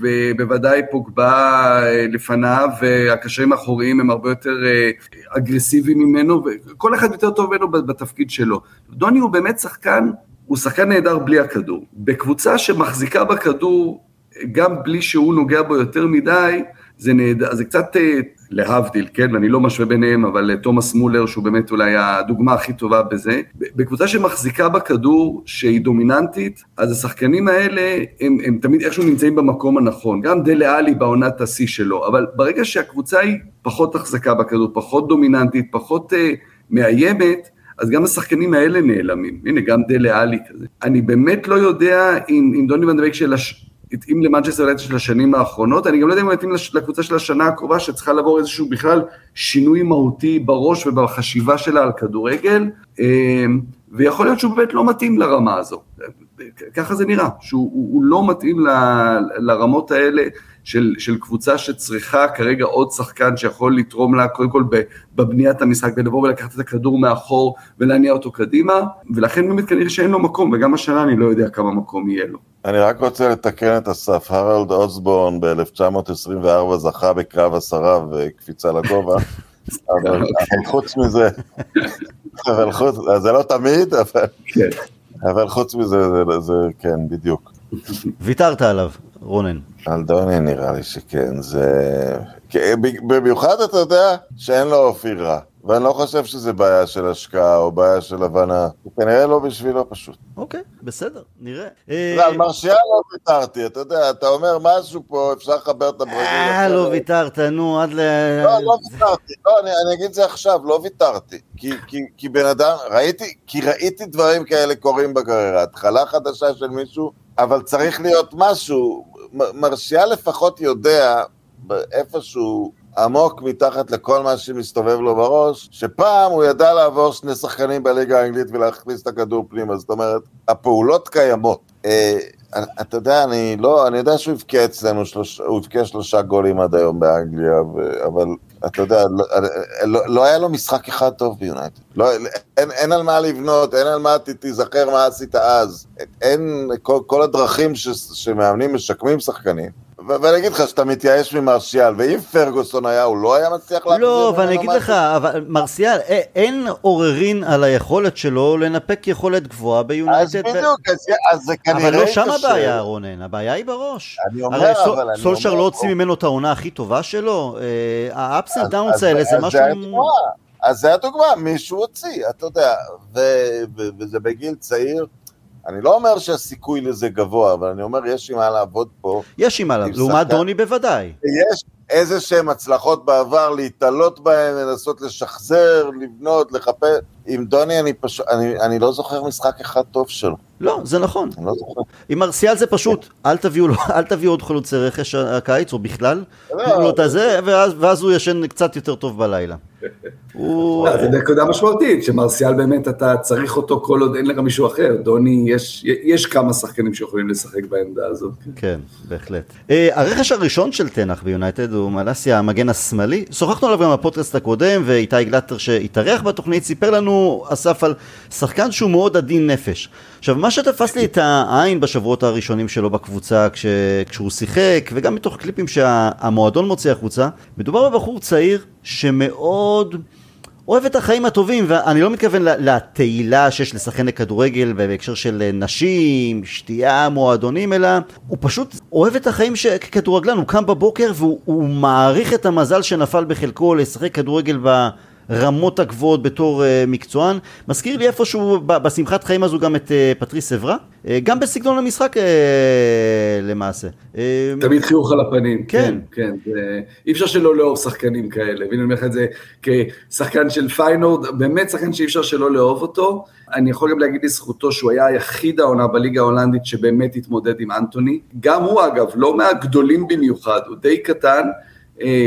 Speaker 3: ובוודאי פוגבה אה, לפניו, והקשרים האחוריים הם הרבה יותר אה, אגרסיביים ממנו, וכל אחד יותר טוב ממנו בתפקיד שלו. דוני הוא באמת שחקן, הוא שחקן נהדר בלי הכדור. בקבוצה שמחזיקה בכדור, גם בלי שהוא נוגע בו יותר מדי, זה נהדר, זה קצת אה, להבדיל, כן, ואני לא משווה ביניהם, אבל אה, תומאס מולר, שהוא באמת אולי הדוגמה הכי טובה בזה, בקבוצה שמחזיקה בכדור, שהיא דומיננטית, אז השחקנים האלה, הם, הם תמיד איכשהו נמצאים במקום הנכון, גם דלה עלי בעונת השיא שלו, אבל ברגע שהקבוצה היא פחות החזקה בכדור, פחות דומיננטית, פחות uh, מאיימת, אז גם השחקנים האלה נעלמים. הנה, גם דלה עלי כזה. אני באמת לא יודע אם, אם דוני ונדבק של הש... התאים למנצ'סטר יונייטד של השנים האחרונות, אני גם לא יודע אם הוא מתאים לקבוצה של השנה הקרובה שצריכה לעבור איזשהו בכלל שינוי מהותי בראש ובחשיבה שלה על כדורגל, אמ, ויכול להיות שהוא באמת לא מתאים לרמה הזו, ככה זה נראה, שהוא הוא לא מתאים ל, לרמות האלה, של, של קבוצה שצריכה כרגע עוד שחקן שיכול לתרום לה קודם כל בבניית המשחק ולבוא ולקחת את הכדור מאחור ולהניע אותו קדימה ולכן באמת כנראה שאין לו מקום וגם השנה אני לא יודע כמה מקום יהיה לו.
Speaker 2: אני רק רוצה לתקן את אסף, הרלד אוסבורן ב-1924 זכה בקרב עשרה וקפיצה לגובה, אבל חוץ מזה, אבל חוץ, זה לא תמיד, אבל, כן. אבל חוץ מזה, זה, זה כן, בדיוק.
Speaker 1: ויתרת עליו, רונן.
Speaker 2: על דוני נראה לי שכן, זה... במיוחד אתה יודע שאין לו אופי רע. ואני לא חושב שזה בעיה של השקעה או בעיה של הבנה, זה כנראה לא בשבילו פשוט.
Speaker 1: אוקיי, בסדר, נראה.
Speaker 2: על מרשיאל לא ויתרתי, אתה יודע, אתה אומר משהו פה, אפשר לחבר את הברזיל.
Speaker 1: אה, לא ויתרת, נו, עד ל...
Speaker 2: לא, לא ויתרתי, לא, אני אגיד את זה עכשיו, לא ויתרתי. כי בן אדם, ראיתי, כי ראיתי דברים כאלה קורים בקריירה, התחלה חדשה של מישהו, אבל צריך להיות משהו, מרשיאל לפחות יודע, איפשהו... עמוק מתחת לכל מה שמסתובב לו בראש, שפעם הוא ידע לעבור שני שחקנים בליגה האנגלית ולהכניס את הכדור פנימה, זאת אומרת, הפעולות קיימות. אה, אתה יודע, אני לא, אני יודע שהוא הבקיע אצלנו, שלוש, הוא הבקיע שלושה גולים עד היום באנגליה, אבל אתה יודע, לא, לא, לא היה לו משחק אחד טוב ביונייטד. לא, אין, אין על מה לבנות, אין על מה תיזכר מה עשית אז. אין כל, כל הדרכים ש, שמאמנים משקמים שחקנים. ואני אגיד לך שאתה מתייאש ממרשיאל, ואם פרגוסון היה, הוא לא היה מצליח
Speaker 1: להחזיר לא, ואני אגיד לך, אבל מרשיאל, אין עוררין על היכולת שלו לנפק יכולת גבוהה ביונייטד.
Speaker 2: אז בדיוק, אז זה כנראה
Speaker 1: אבל לא שם הבעיה, רונן, הבעיה היא בראש.
Speaker 2: אני אומר, אבל אני אומר...
Speaker 1: סולשר לא הוציא ממנו את העונה הכי טובה שלו, ה ups and downs האלה זה משהו...
Speaker 2: אז זה הדוגמה, מישהו הוציא, אתה יודע, וזה בגיל צעיר. אני לא אומר שהסיכוי לזה גבוה, אבל אני אומר, יש עם מה לעבוד פה.
Speaker 1: יש עם מה לעבוד, לעומת דוני בוודאי.
Speaker 2: יש איזה שהן הצלחות בעבר, להתעלות בהן, לנסות לשחזר, לבנות, לחפש. עם דוני אני פשוט, אני, אני לא זוכר משחק אחד טוב שלו.
Speaker 1: לא, זה נכון.
Speaker 2: אני לא זוכר.
Speaker 1: עם מרסיאל זה פשוט, אל תביאו, אל תביאו עוד חלוצי רכש הקיץ, או בכלל, לא. ואז, ואז הוא ישן קצת יותר טוב בלילה.
Speaker 3: לא, זה נקודה משמעותית, שמרסיאל באמת אתה צריך אותו כל עוד אין לך מישהו אחר, דוני, יש, יש כמה שחקנים שיכולים לשחק בעמדה הזאת.
Speaker 1: כן, בהחלט. אה, הרכש הראשון של תנח ביונייטד הוא מלאסיה המגן השמאלי, שוחחנו עליו גם בפודקאסט הקודם, ואיתי גלטר שהתארח בתוכנית סיפר לנו, אסף, על שחקן שהוא מאוד עדין נפש. עכשיו, מה שתפס לי את העין בשבועות הראשונים שלו בקבוצה, כש, כשהוא שיחק, וגם מתוך קליפים שהמועדון מוציא החוצה, מדובר בבחור צעיר שמאוד... אוהב את החיים הטובים, ואני לא מתכוון לתהילה שיש לשחקן לכדורגל בהקשר של נשים, שתייה, מועדונים, אלא הוא פשוט אוהב את החיים ש... ככדורגלן, הוא קם בבוקר והוא מעריך את המזל שנפל בחלקו לשחק כדורגל ב... הרמות הגבוהות בתור uh, מקצוען. מזכיר לי איפשהו בשמחת חיים הזו גם את uh, פטריס אברה, uh, גם בסגנון המשחק למעשה.
Speaker 3: תמיד חיוך על הפנים, כן. כן, כן. אי אפשר שלא לאהוב שחקנים כאלה, והנה אני אומר לך את זה כשחקן של פיינורד, באמת שחקן שאי אפשר שלא לאהוב אותו. אני יכול גם להגיד לזכותו שהוא היה היחיד העונה בליגה ההולנדית שבאמת התמודד עם אנטוני. גם הוא אגב, לא מהגדולים במיוחד, הוא די קטן. אה,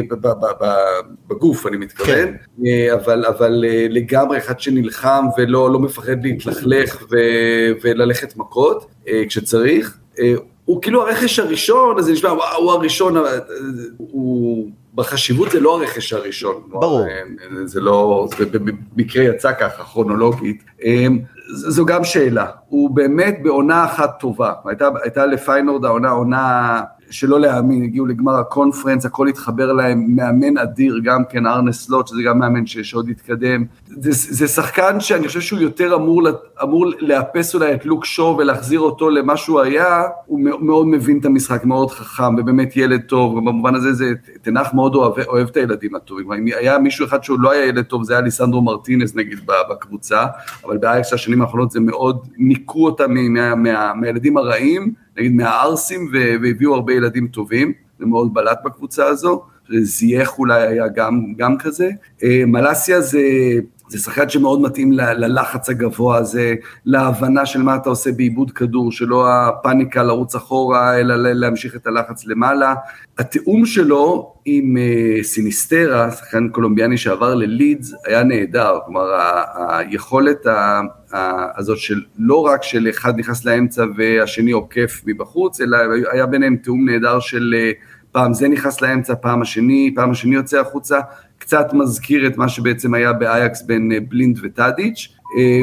Speaker 3: בגוף אני מתכוון, כן. אה, אבל, אבל אה, לגמרי אחד שנלחם ולא לא מפחד להתלכלך ו, וללכת מכות כשצריך. הוא כאילו הרכש הראשון, אז זה נשמע, הוא הראשון, הוא, בחשיבות זה לא הרכש הראשון.
Speaker 1: ברור.
Speaker 3: זה לא, זה במקרה יצא ככה, כרונולוגית. זו גם שאלה. הוא באמת בעונה אחת טובה. הייתה, הייתה לפיינורד העונה עונה שלא להאמין, הגיעו לגמר הקונפרנס, הכל התחבר להם, מאמן אדיר, גם כן ארנה סלוט, שזה גם מאמן שעוד התקדם. זה, זה שחקן שאני חושב שהוא יותר אמור, אמור לאפס אולי את לוק שואו ולהחזיר אותו למה שהוא היה, הוא מאוד מבין את המשחק, מאוד חכם, ובאמת ילד טוב, ובמובן הזה זה, תנח מאוד אוהב, אוהב את הילדים הטובים. אם היה מישהו אחד שהוא לא היה ילד טוב, זה היה ליסנדרו מרטינס נגיד בקבוצה, אבל באייקס השנים האחרונות זה מאוד, ניקו אותה מה, מה, מהילדים הרעים. נגיד מהערסים והביאו הרבה ילדים טובים, זה מאוד בלט בקבוצה הזו, זייח אולי היה גם, גם כזה. אה, מלאסיה זה, זה שחקן שמאוד מתאים ללחץ הגבוה הזה, להבנה של מה אתה עושה בעיבוד כדור, שלא הפאניקה לרוץ אחורה, אלא להמשיך את הלחץ למעלה. התיאום שלו עם uh, סיניסטרה, שחקן קולומביאני שעבר ללידס, היה נהדר, כלומר היכולת ה... הזאת של לא רק של אחד נכנס לאמצע והשני עוקף מבחוץ, אלא היה ביניהם תיאום נהדר של אה, פעם זה נכנס לאמצע, פעם השני, פעם השני יוצא החוצה, קצת מזכיר את מה שבעצם היה באייקס בין אה, בלינד וטאדיץ', אה,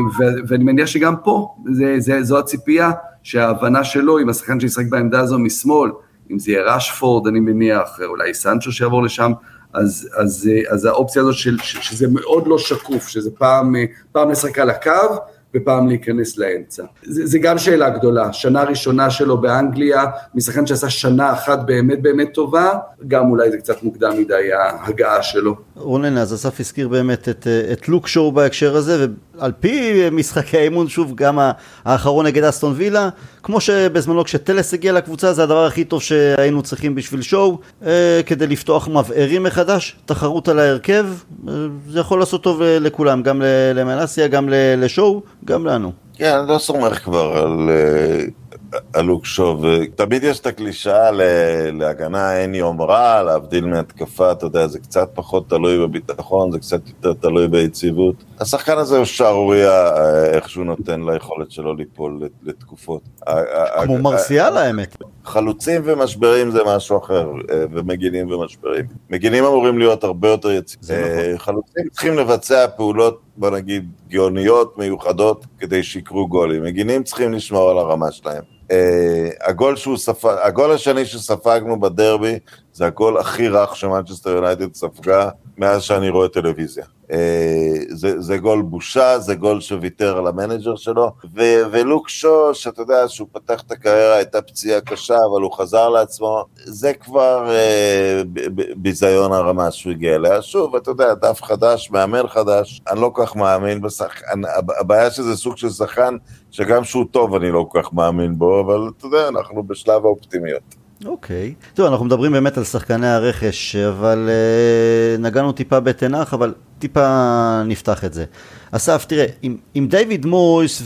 Speaker 3: ואני מניח שגם פה, זה, זה, זו הציפייה, שההבנה שלו עם השחקן שישחק בעמדה הזו משמאל, אם זה יהיה ראשפורד אני מניח, אולי סנצ'ו שיעבור לשם, אז, אז, אז האופציה הזאת של, שזה מאוד לא שקוף, שזה פעם, פעם לשחק על הקו, ופעם להיכנס לאמצע. זה, זה גם שאלה גדולה, שנה ראשונה שלו באנגליה, משחקן שעשה שנה אחת באמת באמת טובה, גם אולי זה קצת מוקדם מדי ההגעה שלו.
Speaker 1: רונן, אז אסף הזכיר באמת את, את לוק שואו בהקשר הזה, ועל פי משחקי האימון, שוב, גם האחרון נגד אסטון וילה, כמו שבזמנו כשטלס הגיע לקבוצה, זה הדבר הכי טוב שהיינו צריכים בשביל שואו, אה, כדי לפתוח מבערים מחדש, תחרות על ההרכב, אה, זה יכול לעשות טוב לכולם, גם למנסיה, גם לשואו. גם לנו.
Speaker 2: כן, אני לא סומך כבר על, אה, על לוקשו, ותמיד יש את הקלישאה להגנה אין יום רע, להבדיל מהתקפה, אתה יודע, זה קצת פחות תלוי בביטחון, זה קצת יותר תלוי ביציבות. השחקן הזה הוא שערוריה, אה, איך שהוא נותן ליכולת שלו ליפול לתקופות.
Speaker 1: כמו מרסיאל האמת.
Speaker 2: חלוצים ומשברים זה משהו אחר, אה, ומגינים ומשברים. מגינים אמורים להיות הרבה יותר יציבים. נכון. חלוצים צריכים לבצע פעולות, בוא נגיד, גאוניות, מיוחדות, כדי שיקרו גולים. מגינים צריכים לשמור על הרמה שלהם. אה, הגול שהוא ספג, הגול השני שספגנו בדרבי זה הגול הכי רך שמנצ'סטר יונייטד ספגה מאז שאני רואה טלוויזיה. אה, זה, זה גול בושה, זה גול שוויתר על המנג'ר שלו, ו- ולוק שו, שאתה יודע שהוא פתח את הקריירה, הייתה פציעה קשה, אבל הוא חזר לעצמו, זה כבר אה, ביזיון הרמה שהוא הגיע אליה. שוב, אתה יודע, דף חדש, מאמן חדש, אני לא כל כך מאמין בשחקן, הבעיה שזה סוג של שחקן, שגם שהוא טוב אני לא כל כך מאמין בו, אבל אתה יודע, אנחנו בשלב האופטימיות.
Speaker 1: אוקיי. Okay. טוב, אנחנו מדברים באמת על שחקני הרכש, אבל uh, נגענו טיפה בתנח, אבל טיפה נפתח את זה. אסף, תראה, עם, עם דיוויד מויס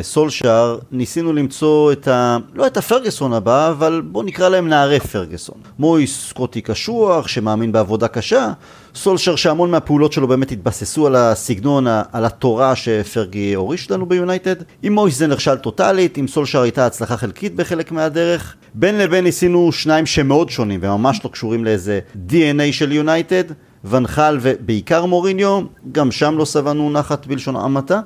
Speaker 1: וסולשאר ניסינו למצוא את ה... לא את הפרגסון הבא, אבל בוא נקרא להם נערי פרגסון. מויס סקוטי קשוח, שמאמין בעבודה קשה, סולשאר שהמון מהפעולות שלו באמת התבססו על הסגנון, על התורה שפרגי הוריש לנו ביונייטד. עם מויס זה נכשל טוטאלית, עם סולשאר הייתה הצלחה חלקית בחלק מהדרך. בין לבין ניסינו שניים שמאוד שונים וממש לא קשורים לאיזה DNA של יונייטד. ונחל ובעיקר מוריניו, גם שם לא שבענו נחת בלשון המעטה.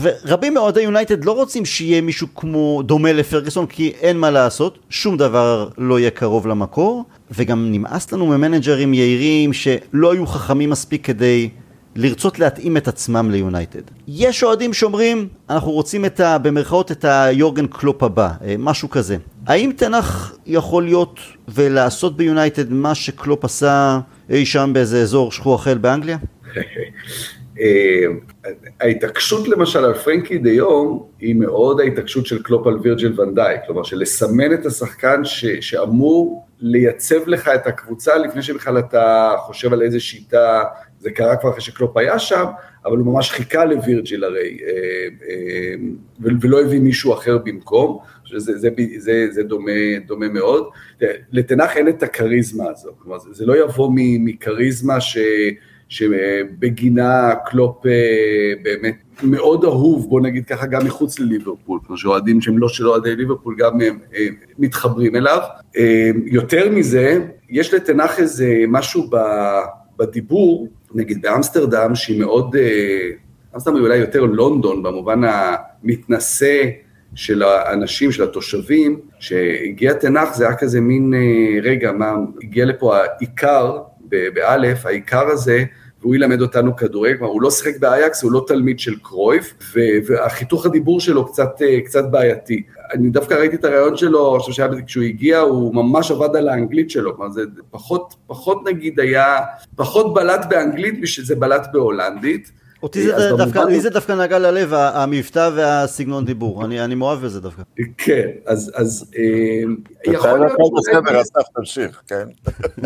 Speaker 1: ורבים מאוהדי יונייטד לא רוצים שיהיה מישהו כמו דומה לפרגוסון, כי אין מה לעשות, שום דבר לא יהיה קרוב למקור, וגם נמאס לנו ממנג'רים יהירים שלא היו חכמים מספיק כדי לרצות להתאים את עצמם ליונייטד. יש אוהדים שאומרים, אנחנו רוצים את ה... במרכאות את היורגן קלופ הבא, אה, משהו כזה. האם תנח יכול להיות ולעשות ביונייטד מה שקלופ עשה אי שם באיזה אזור שכוח אל באנגליה?
Speaker 3: אה, ההתעקשות למשל על פרנקי דה יונג היא מאוד ההתעקשות של קלופ על וירג'יל ואן דייק, כלומר של לסמן את השחקן ש, שאמור לייצב לך את הקבוצה לפני שבכלל אתה חושב על איזה שיטה, זה קרה כבר אחרי שקלופ היה שם, אבל הוא ממש חיכה לווירג'יל הרי, אה, אה, ולא הביא מישהו אחר במקום, זה, זה, זה, זה דומה, דומה מאוד. לתנח אין את הכריזמה הזו, כלומר זה, זה לא יבוא מכריזמה ש... שבגינה קלופ אה, באמת מאוד אהוב, בוא נגיד ככה, גם מחוץ לליברפול, כמו שאוהדים שהם לא של אוהדי ליברפול גם הם, הם מתחברים אליו. יותר מזה, יש לתנח איזה משהו בדיבור, נגיד באמסטרדם, שהיא מאוד, אמסטרדם היא אולי יותר לונדון במובן המתנשא של האנשים, של התושבים, שהגיע תנח זה היה כזה מין, אה, רגע, מה, הגיע לפה העיקר, באלף, העיקר הזה, והוא ילמד אותנו כדורגל, כלומר הוא לא שיחק באייקס, הוא לא תלמיד של קרויף, והחיתוך הדיבור שלו קצת, אה, קצת בעייתי. אני דווקא ראיתי את הרעיון שלו, אני חושב שהיה בזה כשהוא הגיע, הוא ממש עבד על האנגלית שלו, כלומר זה פחות, פחות נגיד היה, פחות בלט באנגלית בשביל זה בלט בהולנדית.
Speaker 1: אותי זה דווקא, לי זה דווקא נגע ללב, המבטא והסגנון דיבור, אני, אני מאוהב בזה דווקא.
Speaker 3: כן, אז, אז
Speaker 2: אה, יכול להיות... בינתיים הכל בסדר, אסף, תמשיך, כן.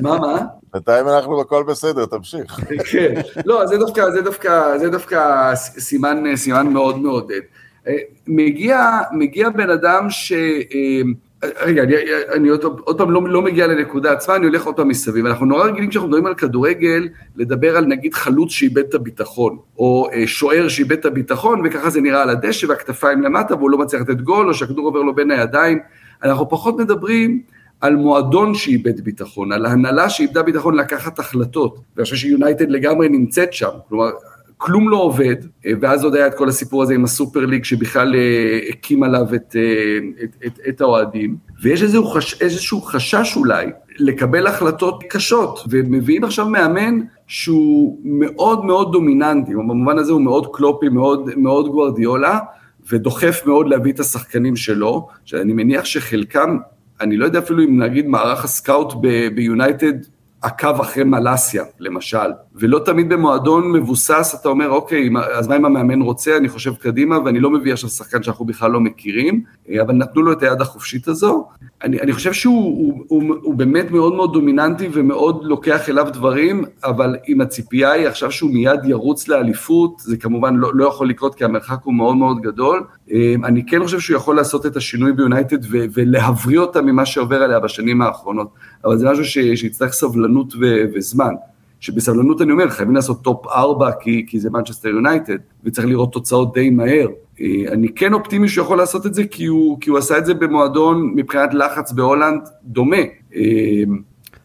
Speaker 3: מה, מה?
Speaker 2: בינתיים אנחנו בכל בסדר, תמשיך.
Speaker 3: כן, לא, זה דווקא, זה דווקא, זה דווקא סימן, סימן מאוד מעודד. אה, מגיע, מגיע בן אדם ש... אה, רגע, אני, אני עוד, עוד פעם לא, לא מגיע לנקודה עצמה, אני הולך עוד פעם מסביב. אנחנו נורא רגילים כשאנחנו מדברים על כדורגל, לדבר על נגיד חלוץ שאיבד את הביטחון, או אה, שוער שאיבד את הביטחון, וככה זה נראה על הדשא והכתפיים למטה, והוא לא מצליח לתת גול, או שהכדור עובר לו בין הידיים. אנחנו פחות מדברים על מועדון שאיבד ביטחון, על הנהלה שאיבדה ביטחון לקחת החלטות, ואני חושב שיונייטד לגמרי נמצאת שם, כלומר כלום לא עובד, ואז עוד היה את כל הסיפור הזה עם הסופר ליג שבכלל הקים עליו את, את, את, את האוהדים, ויש איזשהו, חש, איזשהו חשש אולי לקבל החלטות קשות, ומביאים עכשיו מאמן שהוא מאוד מאוד דומיננטי, במובן הזה הוא מאוד קלופי, מאוד, מאוד גוורדיולה, ודוחף מאוד להביא את השחקנים שלו, שאני מניח שחלקם, אני לא יודע אפילו אם נגיד מערך הסקאוט ביונייטד עקב אחרי מלאסיה, למשל, ולא תמיד במועדון מבוסס אתה אומר, אוקיי, אז מה אם המאמן רוצה, אני חושב קדימה, ואני לא מביא עכשיו שחקן שאנחנו בכלל לא מכירים, אבל נתנו לו את היד החופשית הזו. אני, אני חושב שהוא הוא, הוא, הוא באמת מאוד מאוד דומיננטי ומאוד לוקח אליו דברים, אבל אם הציפייה היא עכשיו שהוא מיד ירוץ לאליפות, זה כמובן לא, לא יכול לקרות כי המרחק הוא מאוד מאוד גדול. אני כן חושב שהוא יכול לעשות את השינוי ביונייטד ולהבריא אותה ממה שעובר עליה בשנים האחרונות, אבל זה משהו שיצטרך סבלנות ו, וזמן. שבסבלנות אני אומר, חייבים לעשות טופ 4 כי, כי זה מנצ'סטר יונייטד, וצריך לראות תוצאות די מהר. אה, אני כן אופטימי שהוא יכול לעשות את זה, כי הוא, כי הוא עשה את זה במועדון מבחינת לחץ בהולנד דומה.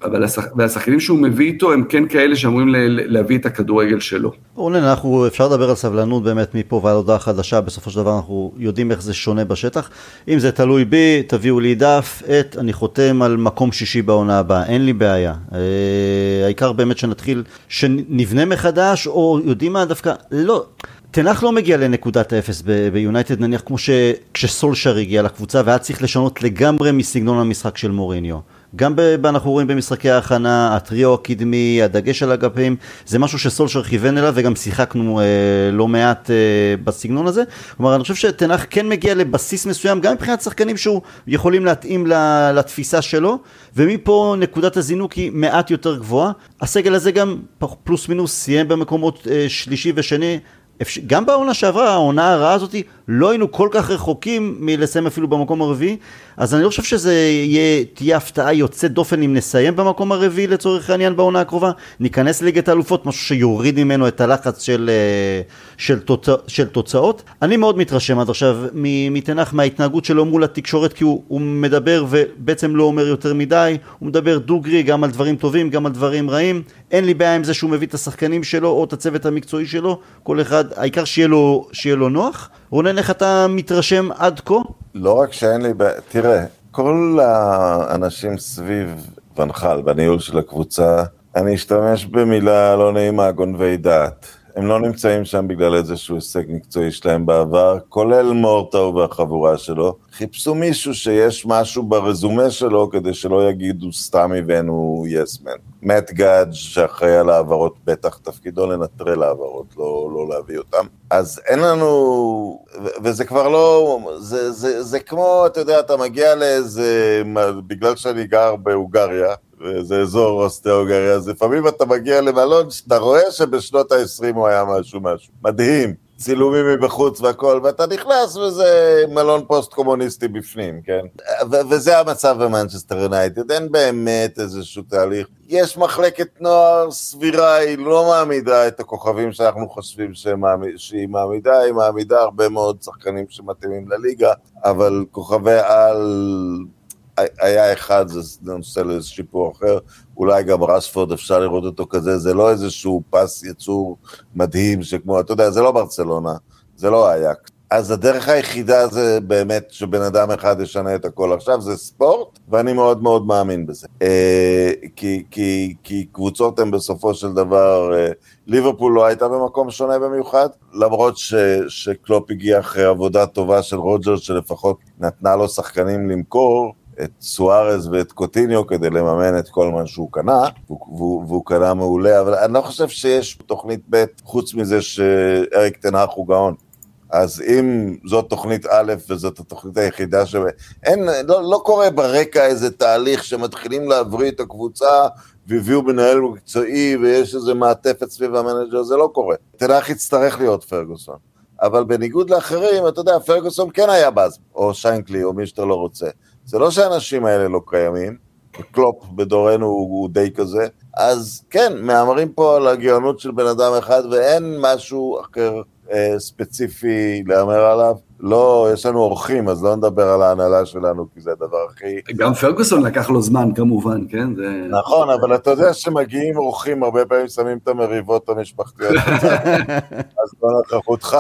Speaker 3: אבל השח... והשחקנים שהוא מביא איתו הם כן כאלה שאמורים ל... להביא את הכדורגל שלו.
Speaker 1: רונן, אנחנו, אפשר לדבר על סבלנות באמת מפה ועד הודעה חדשה, בסופו של דבר אנחנו יודעים איך זה שונה בשטח. אם זה תלוי בי, תביאו לי דף, את, אני חותם על מקום שישי בעונה הבאה, אין לי בעיה. אה, העיקר באמת שנתחיל, שנבנה מחדש, או יודעים מה דווקא, לא. תנח לא מגיע לנקודת האפס ביונייטד נניח כמו שכשסולשר הגיע לקבוצה והיה צריך לשנות לגמרי מסגנון המשחק של מוריניו. גם אנחנו רואים במשחקי ההכנה, הטריו הקדמי, הדגש על אגפים, זה משהו שסולשר כיוון אליו וגם שיחקנו אה, לא מעט אה, בסגנון הזה. כלומר, אני חושב שתנח כן מגיע לבסיס מסוים, גם מבחינת שחקנים שהוא יכולים להתאים לתפיסה שלו, ומפה נקודת הזינוק היא מעט יותר גבוהה. הסגל הזה גם פלוס מינוס סיים במקומות אה, שלישי ושני. גם בעונה שעברה, העונה הרעה הזאת, לא היינו כל כך רחוקים מלסיים אפילו במקום הרביעי, אז אני לא חושב שזה יהיה, תהיה הפתעה יוצאת דופן אם נסיים במקום הרביעי לצורך העניין בעונה הקרובה, ניכנס לליגת האלופות, משהו שיוריד ממנו את הלחץ של, אה, של, תוצא, של תוצאות. אני מאוד מתרשם עד עכשיו מתנח מההתנהגות שלו מול התקשורת, כי הוא, הוא מדבר ובעצם לא אומר יותר מדי, הוא מדבר דוגרי גם על דברים טובים, גם על דברים רעים. אין לי בעיה עם זה שהוא מביא את השחקנים שלו או את הצוות המקצועי שלו, כל אחד, העיקר שיהיה לו, שיהיה לו נוח. רונן, איך אתה מתרשם עד כה?
Speaker 2: לא רק שאין לי בעיה, תראה, כל האנשים סביב ונחל בניהול של הקבוצה, אני אשתמש במילה לא נעימה, גונבי דעת. הם לא נמצאים שם בגלל איזשהו הישג מקצועי שלהם בעבר, כולל מורטאו והחבורה שלו. חיפשו מישהו שיש משהו ברזומה שלו כדי שלא יגידו סתם הבאנו יסמן. מאט גאדג' שאחראי על העברות, בטח תפקידו לנטרל העברות, לא, לא להביא אותם. אז אין לנו, וזה כבר לא, זה, זה, זה כמו, אתה יודע, אתה מגיע לאיזה, בגלל שאני גר בהונגריה, וזה אזור אוסטרו-הונגריה, אז לפעמים אתה מגיע למלון שאתה רואה שבשנות ה-20 הוא היה משהו משהו. מדהים. צילומים מבחוץ והכל, ואתה נכנס וזה מלון פוסט-קומוניסטי בפנים, כן? ו- וזה המצב במנצ'סטר יונייטד, אין באמת איזשהו תהליך. יש מחלקת נוער סבירה, היא לא מעמידה את הכוכבים שאנחנו חושבים שהיא מעמידה, היא מעמידה הרבה מאוד שחקנים שמתאימים לליגה, אבל כוכבי על... היה אחד, זה נושא לאיזה שיפור אחר, אולי גם רשפורד, אפשר לראות אותו כזה, זה לא איזשהו פס יצור מדהים, שכמו, אתה יודע, זה לא ברצלונה, זה לא היה. אז הדרך היחידה זה באמת שבן אדם אחד ישנה את הכל עכשיו, זה ספורט, ואני מאוד מאוד מאמין בזה. אה, כי, כי, כי קבוצות הן בסופו של דבר, אה, ליברפול לא הייתה במקום שונה במיוחד, למרות ש, שקלופ הגיע אחרי עבודה טובה של רוג'רס, שלפחות נתנה לו שחקנים למכור, את סוארז ואת קוטיניו כדי לממן את כל מה שהוא קנה, והוא, והוא קנה מעולה, אבל אני לא חושב שיש תוכנית ב' חוץ מזה שאריק טן האח הוא גאון. אז אם זאת תוכנית א' וזאת התוכנית היחידה ש... אין, לא, לא קורה ברקע איזה תהליך שמתחילים להבריא את הקבוצה והביאו מנהל מקצועי ויש איזה מעטפת סביב המנג'ר, זה לא קורה. טן האח יצטרך להיות פרגוסון. אבל בניגוד לאחרים, אתה יודע, פרגוסון כן היה באז, או שיינקלי, או מי שאתה לא רוצה. זה לא שהאנשים האלה לא קיימים, קלופ בדורנו הוא, הוא די כזה, אז כן, מהמרים פה על הגאונות של בן אדם אחד ואין משהו אחר אה, ספציפי להמר עליו. לא, יש לנו אורחים, אז לא נדבר על ההנהלה שלנו, כי זה הדבר הכי...
Speaker 3: גם פרגוסון לקח לו זמן כמובן, כן? זה...
Speaker 2: נכון, אבל אתה יודע שמגיעים אורחים, הרבה פעמים שמים את המריבות המשפחתיות, אז בנוכחותך,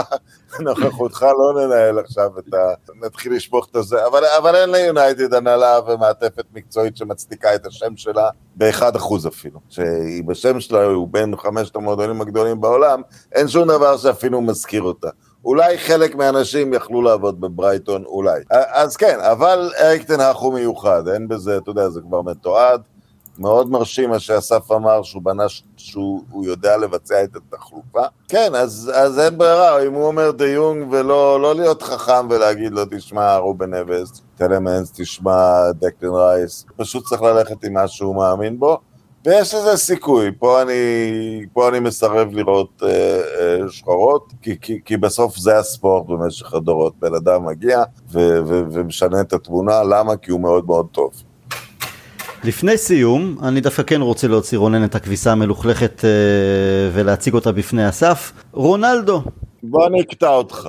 Speaker 2: בנוכחותך לא ננהל עכשיו את ה... נתחיל לשפוך את הזה, אבל, אבל אין ליונייטד הנהלה ומעטפת מקצועית שמצדיקה את השם שלה באחד אחוז אפילו. שהיא בשם שלה, הוא בין חמשת המועדונים הגדולים בעולם, אין שום דבר שאפילו מזכיר אותה. אולי חלק מהאנשים יכלו לעבוד בברייטון, אולי. אז כן, אבל אריק תנח הוא מיוחד, אין בזה, אתה יודע, זה כבר מתועד. מאוד מרשים מה שאסף אמר, שהוא בנה, שהוא יודע לבצע את התחלופה. כן, אז, אז אין ברירה, אם הוא אומר דה יונג ולא לא להיות חכם ולהגיד לו, תשמע, רובן אבס, טלמנס, תשמע, דקטן רייס, פשוט צריך ללכת עם מה שהוא מאמין בו. ויש לזה סיכוי, פה אני, פה אני מסרב לראות אה, אה, שחורות, כי, כי, כי בסוף זה הספורט במשך הדורות, בן אדם מגיע ו, ו, ומשנה את התמונה, למה? כי הוא מאוד מאוד טוב.
Speaker 1: לפני סיום, אני דווקא כן רוצה להוציא רונן את הכביסה המלוכלכת אה, ולהציג אותה בפני אסף. רונלדו.
Speaker 2: בוא אני אקטע אותך.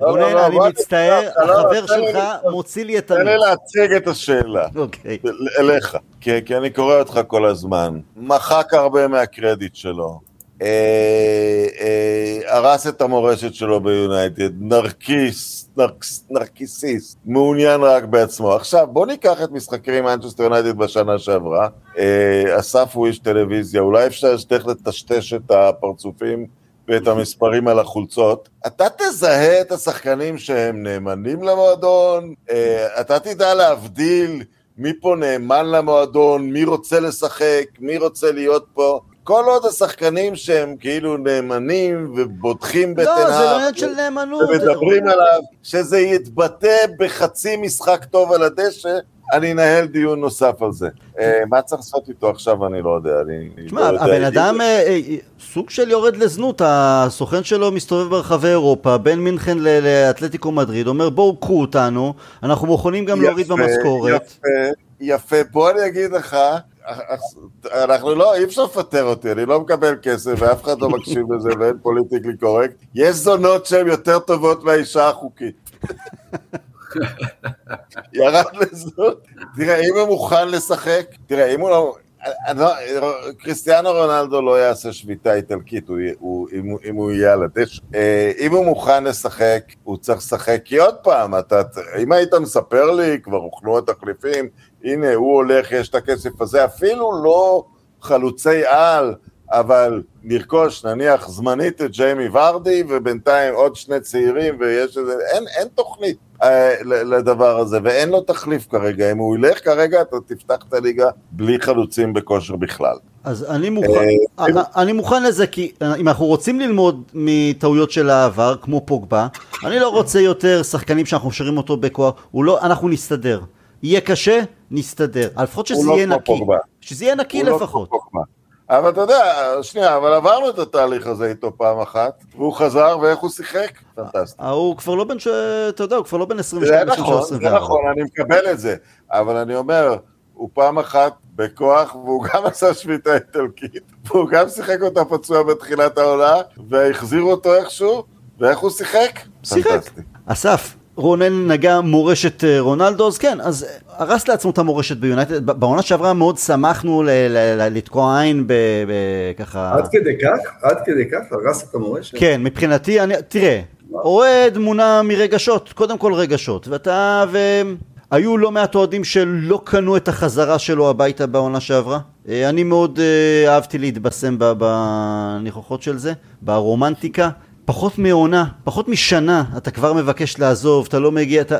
Speaker 1: רונן, לא, לא, אני מצטער, החבר שלך מוציא לי את
Speaker 2: המיץ. תן לי להציג את השאלה.
Speaker 1: אוקיי.
Speaker 2: אליך. כי אני קורא אותך כל הזמן. מחק הרבה מהקרדיט שלו. אה, אה, הרס את המורשת שלו ביונייטד, נרקיס, נרקס, נרקיסיסט, מעוניין רק בעצמו. עכשיו, בוא ניקח את משחקי מנצ'סטר יונייטד בשנה שעברה. אה, אסף הוא איש טלוויזיה, אולי אפשר שתך לטשטש את הפרצופים ואת המספרים על החולצות. אתה תזהה את השחקנים שהם נאמנים למועדון, אתה תדע להבדיל מי פה נאמן למועדון, מי רוצה לשחק, מי רוצה להיות פה. כל עוד השחקנים שהם כאילו נאמנים ובוטחים בטנאר,
Speaker 1: לא, זה לא עניין של נאמנות.
Speaker 2: ומדברים עליו, שזה יתבטא בחצי משחק טוב על הדשא, אני אנהל דיון נוסף על זה. אה, מה צריך לעשות איתו עכשיו, אני לא יודע.
Speaker 1: תשמע,
Speaker 2: לא
Speaker 1: הבן אדם אה, אה, סוג של יורד לזנות, הסוכן שלו מסתובב ברחבי אירופה, בין מינכן לאתלטיקו מדריד, אומר בואו קחו אותנו, אנחנו מוכנים גם להוריד במשכורת.
Speaker 2: יפה, יפה, בוא אני אגיד לך, אנחנו לא, אי אפשר לפטר אותי, אני לא מקבל כסף ואף אחד לא מקשיב לזה ואין פוליטיקלי קורקט. יש זונות שהן יותר טובות מהאישה החוקית. ירד לזנות. תראה, אם הוא מוכן לשחק, תראה, אם הוא לא... לא קריסטיאנו רונלדו לא יעשה שביתה איטלקית הוא, הוא, אם, אם הוא יהיה על הדשא. אה, אם הוא מוכן לשחק, הוא צריך לשחק, כי עוד פעם, אתה, אם היית מספר לי, כבר הוכנו התחליפים, הנה, הוא הולך, יש את הכסף הזה, אפילו לא חלוצי על, אבל לרכוש נניח זמנית את ג'יימי ורדי, ובינתיים עוד שני צעירים, ויש איזה, אין, אין תוכנית אה, לדבר הזה, ואין לו תחליף כרגע. אם הוא ילך כרגע, אתה תפתח את הליגה בלי חלוצים בכושר בכלל.
Speaker 1: אז אני מוכן, אה, אה, אני מוכן לזה, כי אם אנחנו רוצים ללמוד מטעויות של העבר, כמו פוגבה, אני לא רוצה יותר שחקנים שאנחנו שרים אותו בכוח, לא, אנחנו נסתדר. יהיה קשה, נסתדר. לפחות שזה לא יהיה נקי. שזה יהיה נקי לפחות.
Speaker 2: אבל אתה יודע, שנייה, אבל עברנו את התהליך הזה איתו פעם אחת, והוא חזר, ואיך הוא שיחק? פנטסטי.
Speaker 1: הוא כבר לא בן, ש... אתה יודע, הוא כבר לא בן 22,
Speaker 2: 24. זה נכון, אני מקבל את זה, אבל אני אומר, הוא פעם אחת בכוח, והוא גם עשה שביתה איטלקית, והוא גם שיחק אותה פצוע בתחילת העונה, והחזירו אותו איכשהו, ואיך הוא שיחק?
Speaker 1: שיחק. אסף, רונן נגע מורשת אה, רונלדו, אז כן, אז הרס לעצמו את המורשת ביונייטד. בעונה שעברה מאוד שמחנו לתקוע עין בככה...
Speaker 3: עד כדי כך? עד כדי כך? הרס את המורשת?
Speaker 1: כן, מבחינתי, אני, תראה, אוהד מונע מרגשות, קודם כל רגשות, ואתה, והיו לא מעט אוהדים שלא קנו את החזרה שלו הביתה בעונה שעברה. אה, אני מאוד אה, אהבתי להתבשם בניחוחות של זה, ברומנטיקה. פחות מעונה, פחות משנה, אתה כבר מבקש לעזוב, אתה לא מגיע, אתה...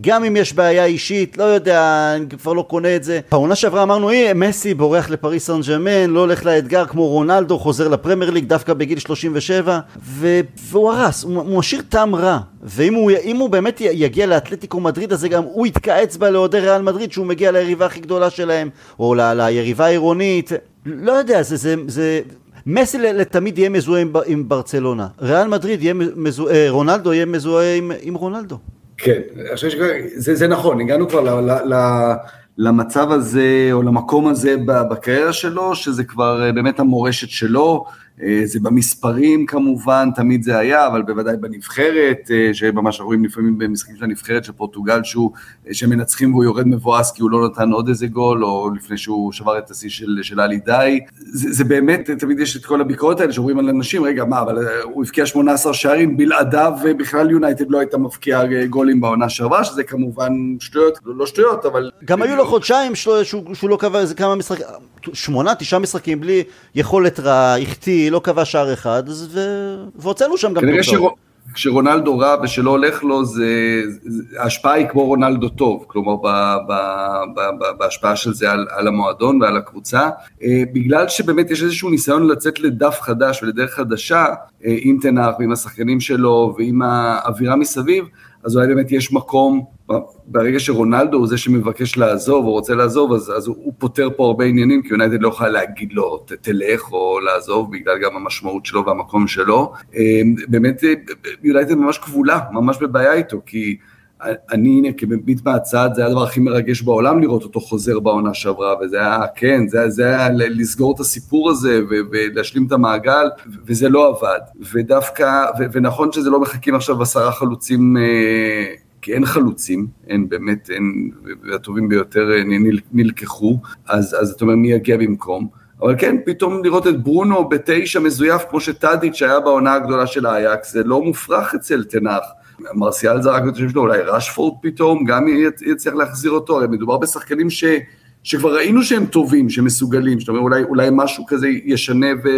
Speaker 1: גם אם יש בעיה אישית, לא יודע, אני כבר לא קונה את זה. בעונה שעברה אמרנו, אי, מסי בורח לפריס סן ג'מאן, לא הולך לאתגר כמו רונלדו, חוזר לפרמייר ליג דווקא בגיל 37, ו... והוא הרס, הוא, הוא משאיר טעם רע. ואם הוא, הוא באמת יגיע לאתלטיקו מדריד, אז גם הוא יתקע אצבע לאוהדי ריאל מדריד שהוא מגיע ליריבה הכי גדולה שלהם, או ל... ליריבה העירונית. לא יודע, זה, זה, זה, מסי לתמיד יהיה מזוהה עם, ברצלונה, ריאל מדריד יהיה מזוהה, אה, רונלדו יהיה מזוהה עם, עם רונלדו.
Speaker 3: כן, זה, זה נכון, הגענו כבר ל, ל, ל, למצב הזה, או למקום הזה בקריירה שלו, שזה כבר אה, באמת המורשת שלו, זה במספרים כמובן, תמיד זה היה, אבל בוודאי בנבחרת, אה, שממש רואים לפעמים במשחקים של הנבחרת של פורטוגל, שהוא, אה, שמנצחים והוא יורד מבואס כי הוא לא נתן עוד איזה גול, או לפני שהוא שבר את השיא של, של עלי די. זה, זה באמת, תמיד יש את כל הביקורות האלה שאומרים על אנשים, רגע, מה, אבל הוא הבקיע 18 שערים, בלעדיו בכלל יונייטד לא הייתה מבקיעה גולים בעונה שעברה, שזה כמובן שטויות, לא שטויות, אבל...
Speaker 1: גם היו לו חודשיים שהוא, שהוא לא קבע איזה כמה משחקים, שמונה, תשעה משחקים בלי יכולת רעה, החטיא, לא קבע שער אחד, ו... והוצאנו שם גם
Speaker 3: תוצאות. כשרונלדו רע ושלא הולך לו, זה, ההשפעה היא כמו רונלדו טוב, כלומר ב, ב, ב, ב, בהשפעה של זה על, על המועדון ועל הקבוצה. אה, בגלל שבאמת יש איזשהו ניסיון לצאת לדף חדש ולדרך חדשה, אה, עם תנח ועם השחקנים שלו ועם האווירה מסביב, אז אולי באמת יש מקום, ברגע שרונלדו הוא זה שמבקש לעזוב או רוצה לעזוב, אז, אז הוא, הוא פותר פה הרבה עניינים, כי יונייטד לא יכולה להגיד לו תלך או לעזוב, בגלל גם המשמעות שלו והמקום שלו. אמ, באמת יונייטד ממש כבולה, ממש בבעיה איתו, כי אני הנה כמביט מהצד, זה היה הדבר הכי מרגש בעולם לראות אותו חוזר בעונה שעברה, וזה היה, כן, זה, זה היה לסגור את הסיפור הזה ולהשלים את המעגל, וזה לא עבד. ודווקא, ו, ונכון שזה לא מחכים עכשיו עשרה חלוצים, אה, כי אין חלוצים, אין באמת, אין, והטובים ביותר אה, נלקחו, אז, אז אתה אומר מי יגיע במקום. אבל כן, פתאום לראות את ברונו בתשע מזויף כמו שטאדיץ' היה בעונה הגדולה של האייקס, זה לא מופרך אצל תנח. מרסיאל זרק את השם שלו, אולי רשפורד פתאום, גם יצליח להחזיר אותו, הרי מדובר בשחקנים ש... שכבר ראינו שהם טובים, שהם מסוגלים, זאת אומרת אולי, אולי משהו כזה ישנה ו,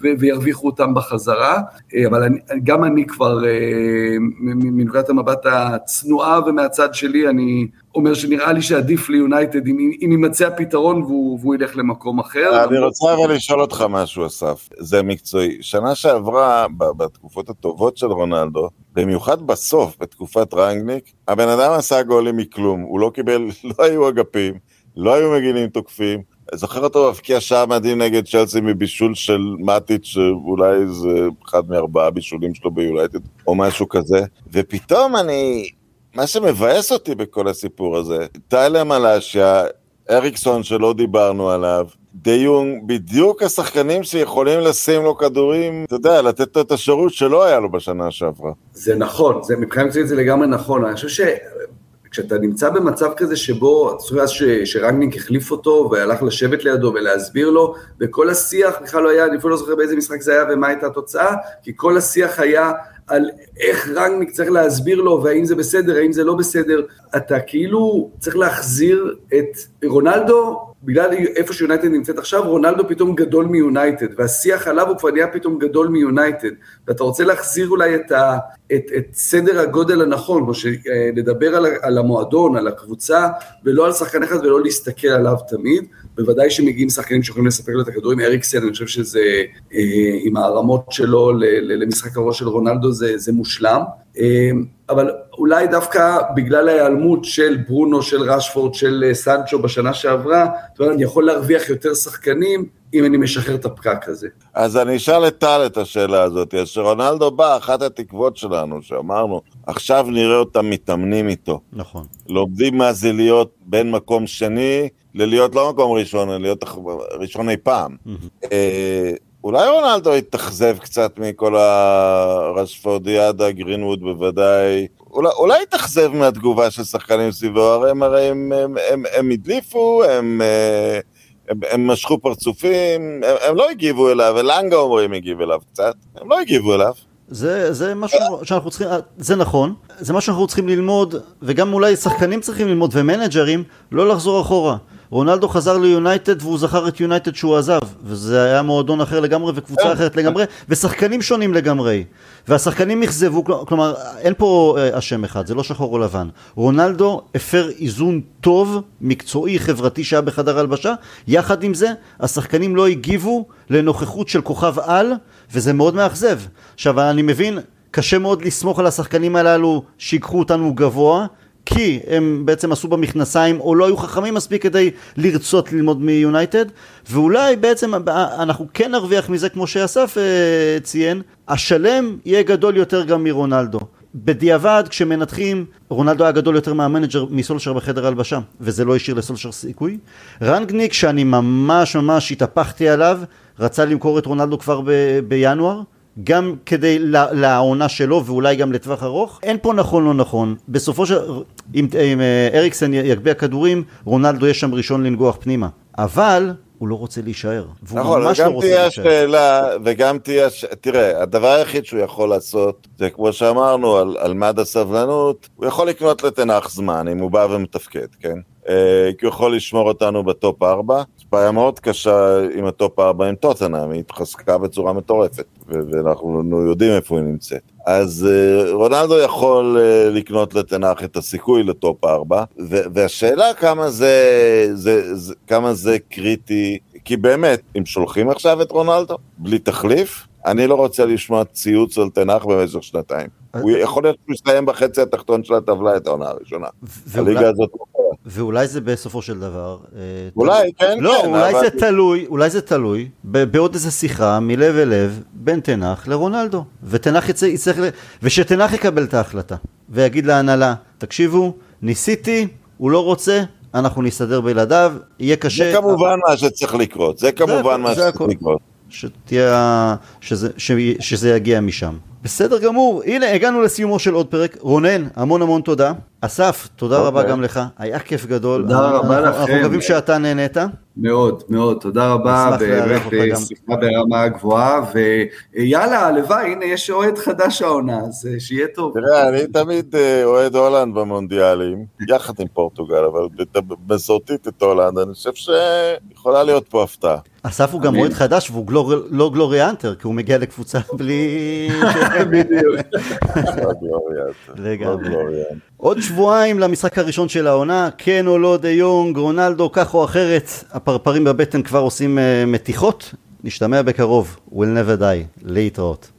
Speaker 3: ו, וירוויחו אותם בחזרה, אה, אבל אני, גם אני כבר, אה, מנקודת המבט הצנועה ומהצד שלי, אני אומר שנראה לי שעדיף ליונייטד אם, אם יימצא הפתרון והוא, והוא ילך למקום אחר.
Speaker 2: אני רוצה אבל לשאול אותך משהו, אסף, זה מקצועי. שנה שעברה, בתקופות הטובות של רונלדו, במיוחד בסוף, בתקופת רנגניק, הבן אדם עשה גולים מכלום, הוא לא קיבל, לא היו אגפים. לא היו מגינים תוקפים. זוכר אותו מבקיע שעה מדהים נגד צ'לסי מבישול של מאטיץ', שאולי זה אחד מארבעה בישולים שלו ביולייטד, או משהו כזה. ופתאום אני... מה שמבאס אותי בכל הסיפור הזה, טיילר מלאשיה, אריקסון שלא דיברנו עליו, דיונג, בדיוק השחקנים שיכולים לשים לו כדורים, אתה יודע, לתת לו את השירות שלא היה לו בשנה שעברה.
Speaker 3: זה נכון, זה מבחינת זה לגמרי נכון. אני חושב כשאתה נמצא במצב כזה שבו, אז שרנגניק החליף אותו והלך לשבת לידו ולהסביר לו, וכל השיח בכלל לא היה, אני אפילו לא זוכר באיזה משחק זה היה ומה הייתה התוצאה, כי כל השיח היה על איך רנגניק צריך להסביר לו, והאם זה בסדר, האם זה לא בסדר, אתה כאילו צריך להחזיר את רונלדו, בגלל איפה שיונייטד נמצאת עכשיו, רונלדו פתאום גדול מיונייטד, והשיח עליו הוא כבר נהיה פתאום גדול מיונייטד, ואתה רוצה להחזיר אולי את, ה, את, את סדר הגודל הנכון, כמו שלדבר על, על המועדון, על הקבוצה, ולא על שחקן אחד ולא להסתכל עליו תמיד, בוודאי שמגיעים שחקנים שיכולים לספק לו את הכדורים, אריקסן, אני חושב שזה, אה, עם הרמות שלו למשחק הראש של רונלדו זה, זה מושלם. אה, אבל אולי דווקא בגלל ההיעלמות של ברונו, של רשפורד, של אה, סנצ'ו בשנה שעברה, זאת אומרת, אני יכול להרוויח יותר שחקנים אם אני משחרר את הפקק הזה.
Speaker 2: אז אני אשאל את טל את השאלה הזאת. אז כשרונלדו בא, אחת התקוות שלנו, שאמרנו, עכשיו נראה אותם מתאמנים איתו.
Speaker 1: נכון.
Speaker 2: לומדים מה זה להיות בין מקום שני ללהיות לא מקום ראשון, אלא להיות ראשון אי פעם. אה, אולי רונלדו יתאכזב קצת מכל הרשפורדיאדה, גרינווד בוודאי. אולי, יתאכזב מהתגובה של שחקנים סביבו, הרי הם, הרי הם, הם, הם, הם הדליפו, הם, אה, הם, הם משכו פרצופים, הם, הם לא הגיבו אליו, ולנגה אומרים הגיב אליו קצת, הם לא הגיבו אליו.
Speaker 1: זה, זה משהו שאנחנו צריכים, זה נכון, זה משהו שאנחנו צריכים ללמוד, וגם אולי שחקנים צריכים ללמוד, ומנג'רים, לא לחזור אחורה. רונלדו חזר ליונייטד והוא זכר את יונייטד שהוא עזב וזה היה מועדון אחר לגמרי וקבוצה כן. אחרת לגמרי ושחקנים שונים לגמרי. והשחקנים אכזבו, כלומר אין פה אה, אשם אחד, זה לא שחור או לבן. רונלדו הפר איזון טוב, מקצועי, חברתי שהיה בחדר הלבשה. יחד עם זה השחקנים לא הגיבו לנוכחות של כוכב על וזה מאוד מאכזב. עכשיו אני מבין קשה מאוד לסמוך על השחקנים הללו שיקחו אותנו גבוה כי הם בעצם עשו במכנסיים או לא היו חכמים מספיק כדי לרצות ללמוד מיונייטד ואולי בעצם אנחנו כן נרוויח מזה כמו שאסף אה, ציין השלם יהיה גדול יותר גם מרונלדו בדיעבד, כשמנתחים, רונלדו היה גדול יותר מהמנג'ר מסולשר בחדר הלבשה, וזה לא השאיר לסולשר סיכוי. רנגניק, שאני ממש ממש התהפכתי עליו, רצה למכור את רונלדו כבר ב- בינואר. גם כדי לעונה שלו ואולי גם לטווח ארוך. אין פה נכון לא נכון. בסופו של... אם, אם אה, אריקסן יגביה כדורים, רונלדו יש שם ראשון לנגוח פנימה. אבל הוא לא רוצה להישאר. והוא
Speaker 2: נכון,
Speaker 1: ממש לא
Speaker 2: וגם
Speaker 1: רוצה
Speaker 2: תהיה
Speaker 1: להישאר.
Speaker 2: השאלה, וגם תהיה, הש- תראה, הדבר היחיד שהוא יכול לעשות, זה כמו שאמרנו, על, על מד הסבלנות, הוא יכול לקנות לתנח זמן, אם הוא בא ומתפקד, כן? אה, כי הוא יכול לשמור אותנו ב top 4. זו בעיה מאוד קשה עם ה top 4 עם טוטנאם, היא התחזקה בצורה מטורפת, ואנחנו יודעים איפה היא נמצאת. אז אה, רונלדו יכול אה, לקנות לטן האח את הסיכוי ל top 4, ו- והשאלה כמה זה, זה, זה, כמה זה קריטי, כי באמת, אם שולחים עכשיו את רונלדו, בלי תחליף, אני לא רוצה לשמוע ציוץ על טן האח במשך שנתיים. הוא יכול להיות שהוא יסיים בחצי התחתון של הטבלה את העונה הראשונה. הליגה הזאת לא.
Speaker 1: ואולי זה בסופו של דבר... אה,
Speaker 2: אולי, כן,
Speaker 1: לא,
Speaker 2: כן,
Speaker 1: אולי
Speaker 2: אבל-
Speaker 1: זה תלוי, אולי זה תלוי בעוד איזה שיחה מלב אל לב בין תנח לרונלדו. ותנח יצא, יצטרך, ל- ושתנח יקבל את ההחלטה. ויגיד להנהלה, תקשיבו, ניסיתי, הוא לא רוצה, אנחנו נסתדר בלעדיו, יהיה קשה.
Speaker 2: זה כמובן מה שצריך לקרות, זה כמובן מה
Speaker 1: זה
Speaker 2: שצריך
Speaker 1: הכל.
Speaker 2: לקרות.
Speaker 1: שתהיה, שזה, ש, שזה יגיע משם. בסדר גמור, הנה הגענו לסיומו של עוד פרק. רונן, המון המון תודה. אסף, תודה רבה
Speaker 2: אוקיי.
Speaker 1: גם לך, היה כיף גדול.
Speaker 3: תודה
Speaker 1: אנחנו-
Speaker 3: רבה
Speaker 1: אנחנו-
Speaker 3: לכם.
Speaker 1: אנחנו מקווים שאתה נהנית.
Speaker 3: מאוד, מאוד, תודה רבה, באמת אה. שיחה ברמה גבוהה, ויאללה, הלוואי, הנה יש אוהד חדש העונה, אז אה, שיהיה טוב.
Speaker 2: תראה, אני תמיד אה, אוהד הולנד במונדיאלים, יחד עם פורטוגל, אבל מסורתית את הולנד, אני חושב שיכולה להיות פה הפתעה.
Speaker 1: אסף הוא גם. אוהד חדש והוא גלור, לא גלוריה אנטר, כי הוא מגיע לקבוצה בלי...
Speaker 3: בדיוק.
Speaker 2: לא.
Speaker 1: לגמרי. עוד שבועיים למשחק הראשון של העונה, כן או לא דה יונג, רונלדו, כך או אחרת, הפרפרים בבטן כבר עושים uh, מתיחות. נשתמע בקרוב, will never die, להתראות.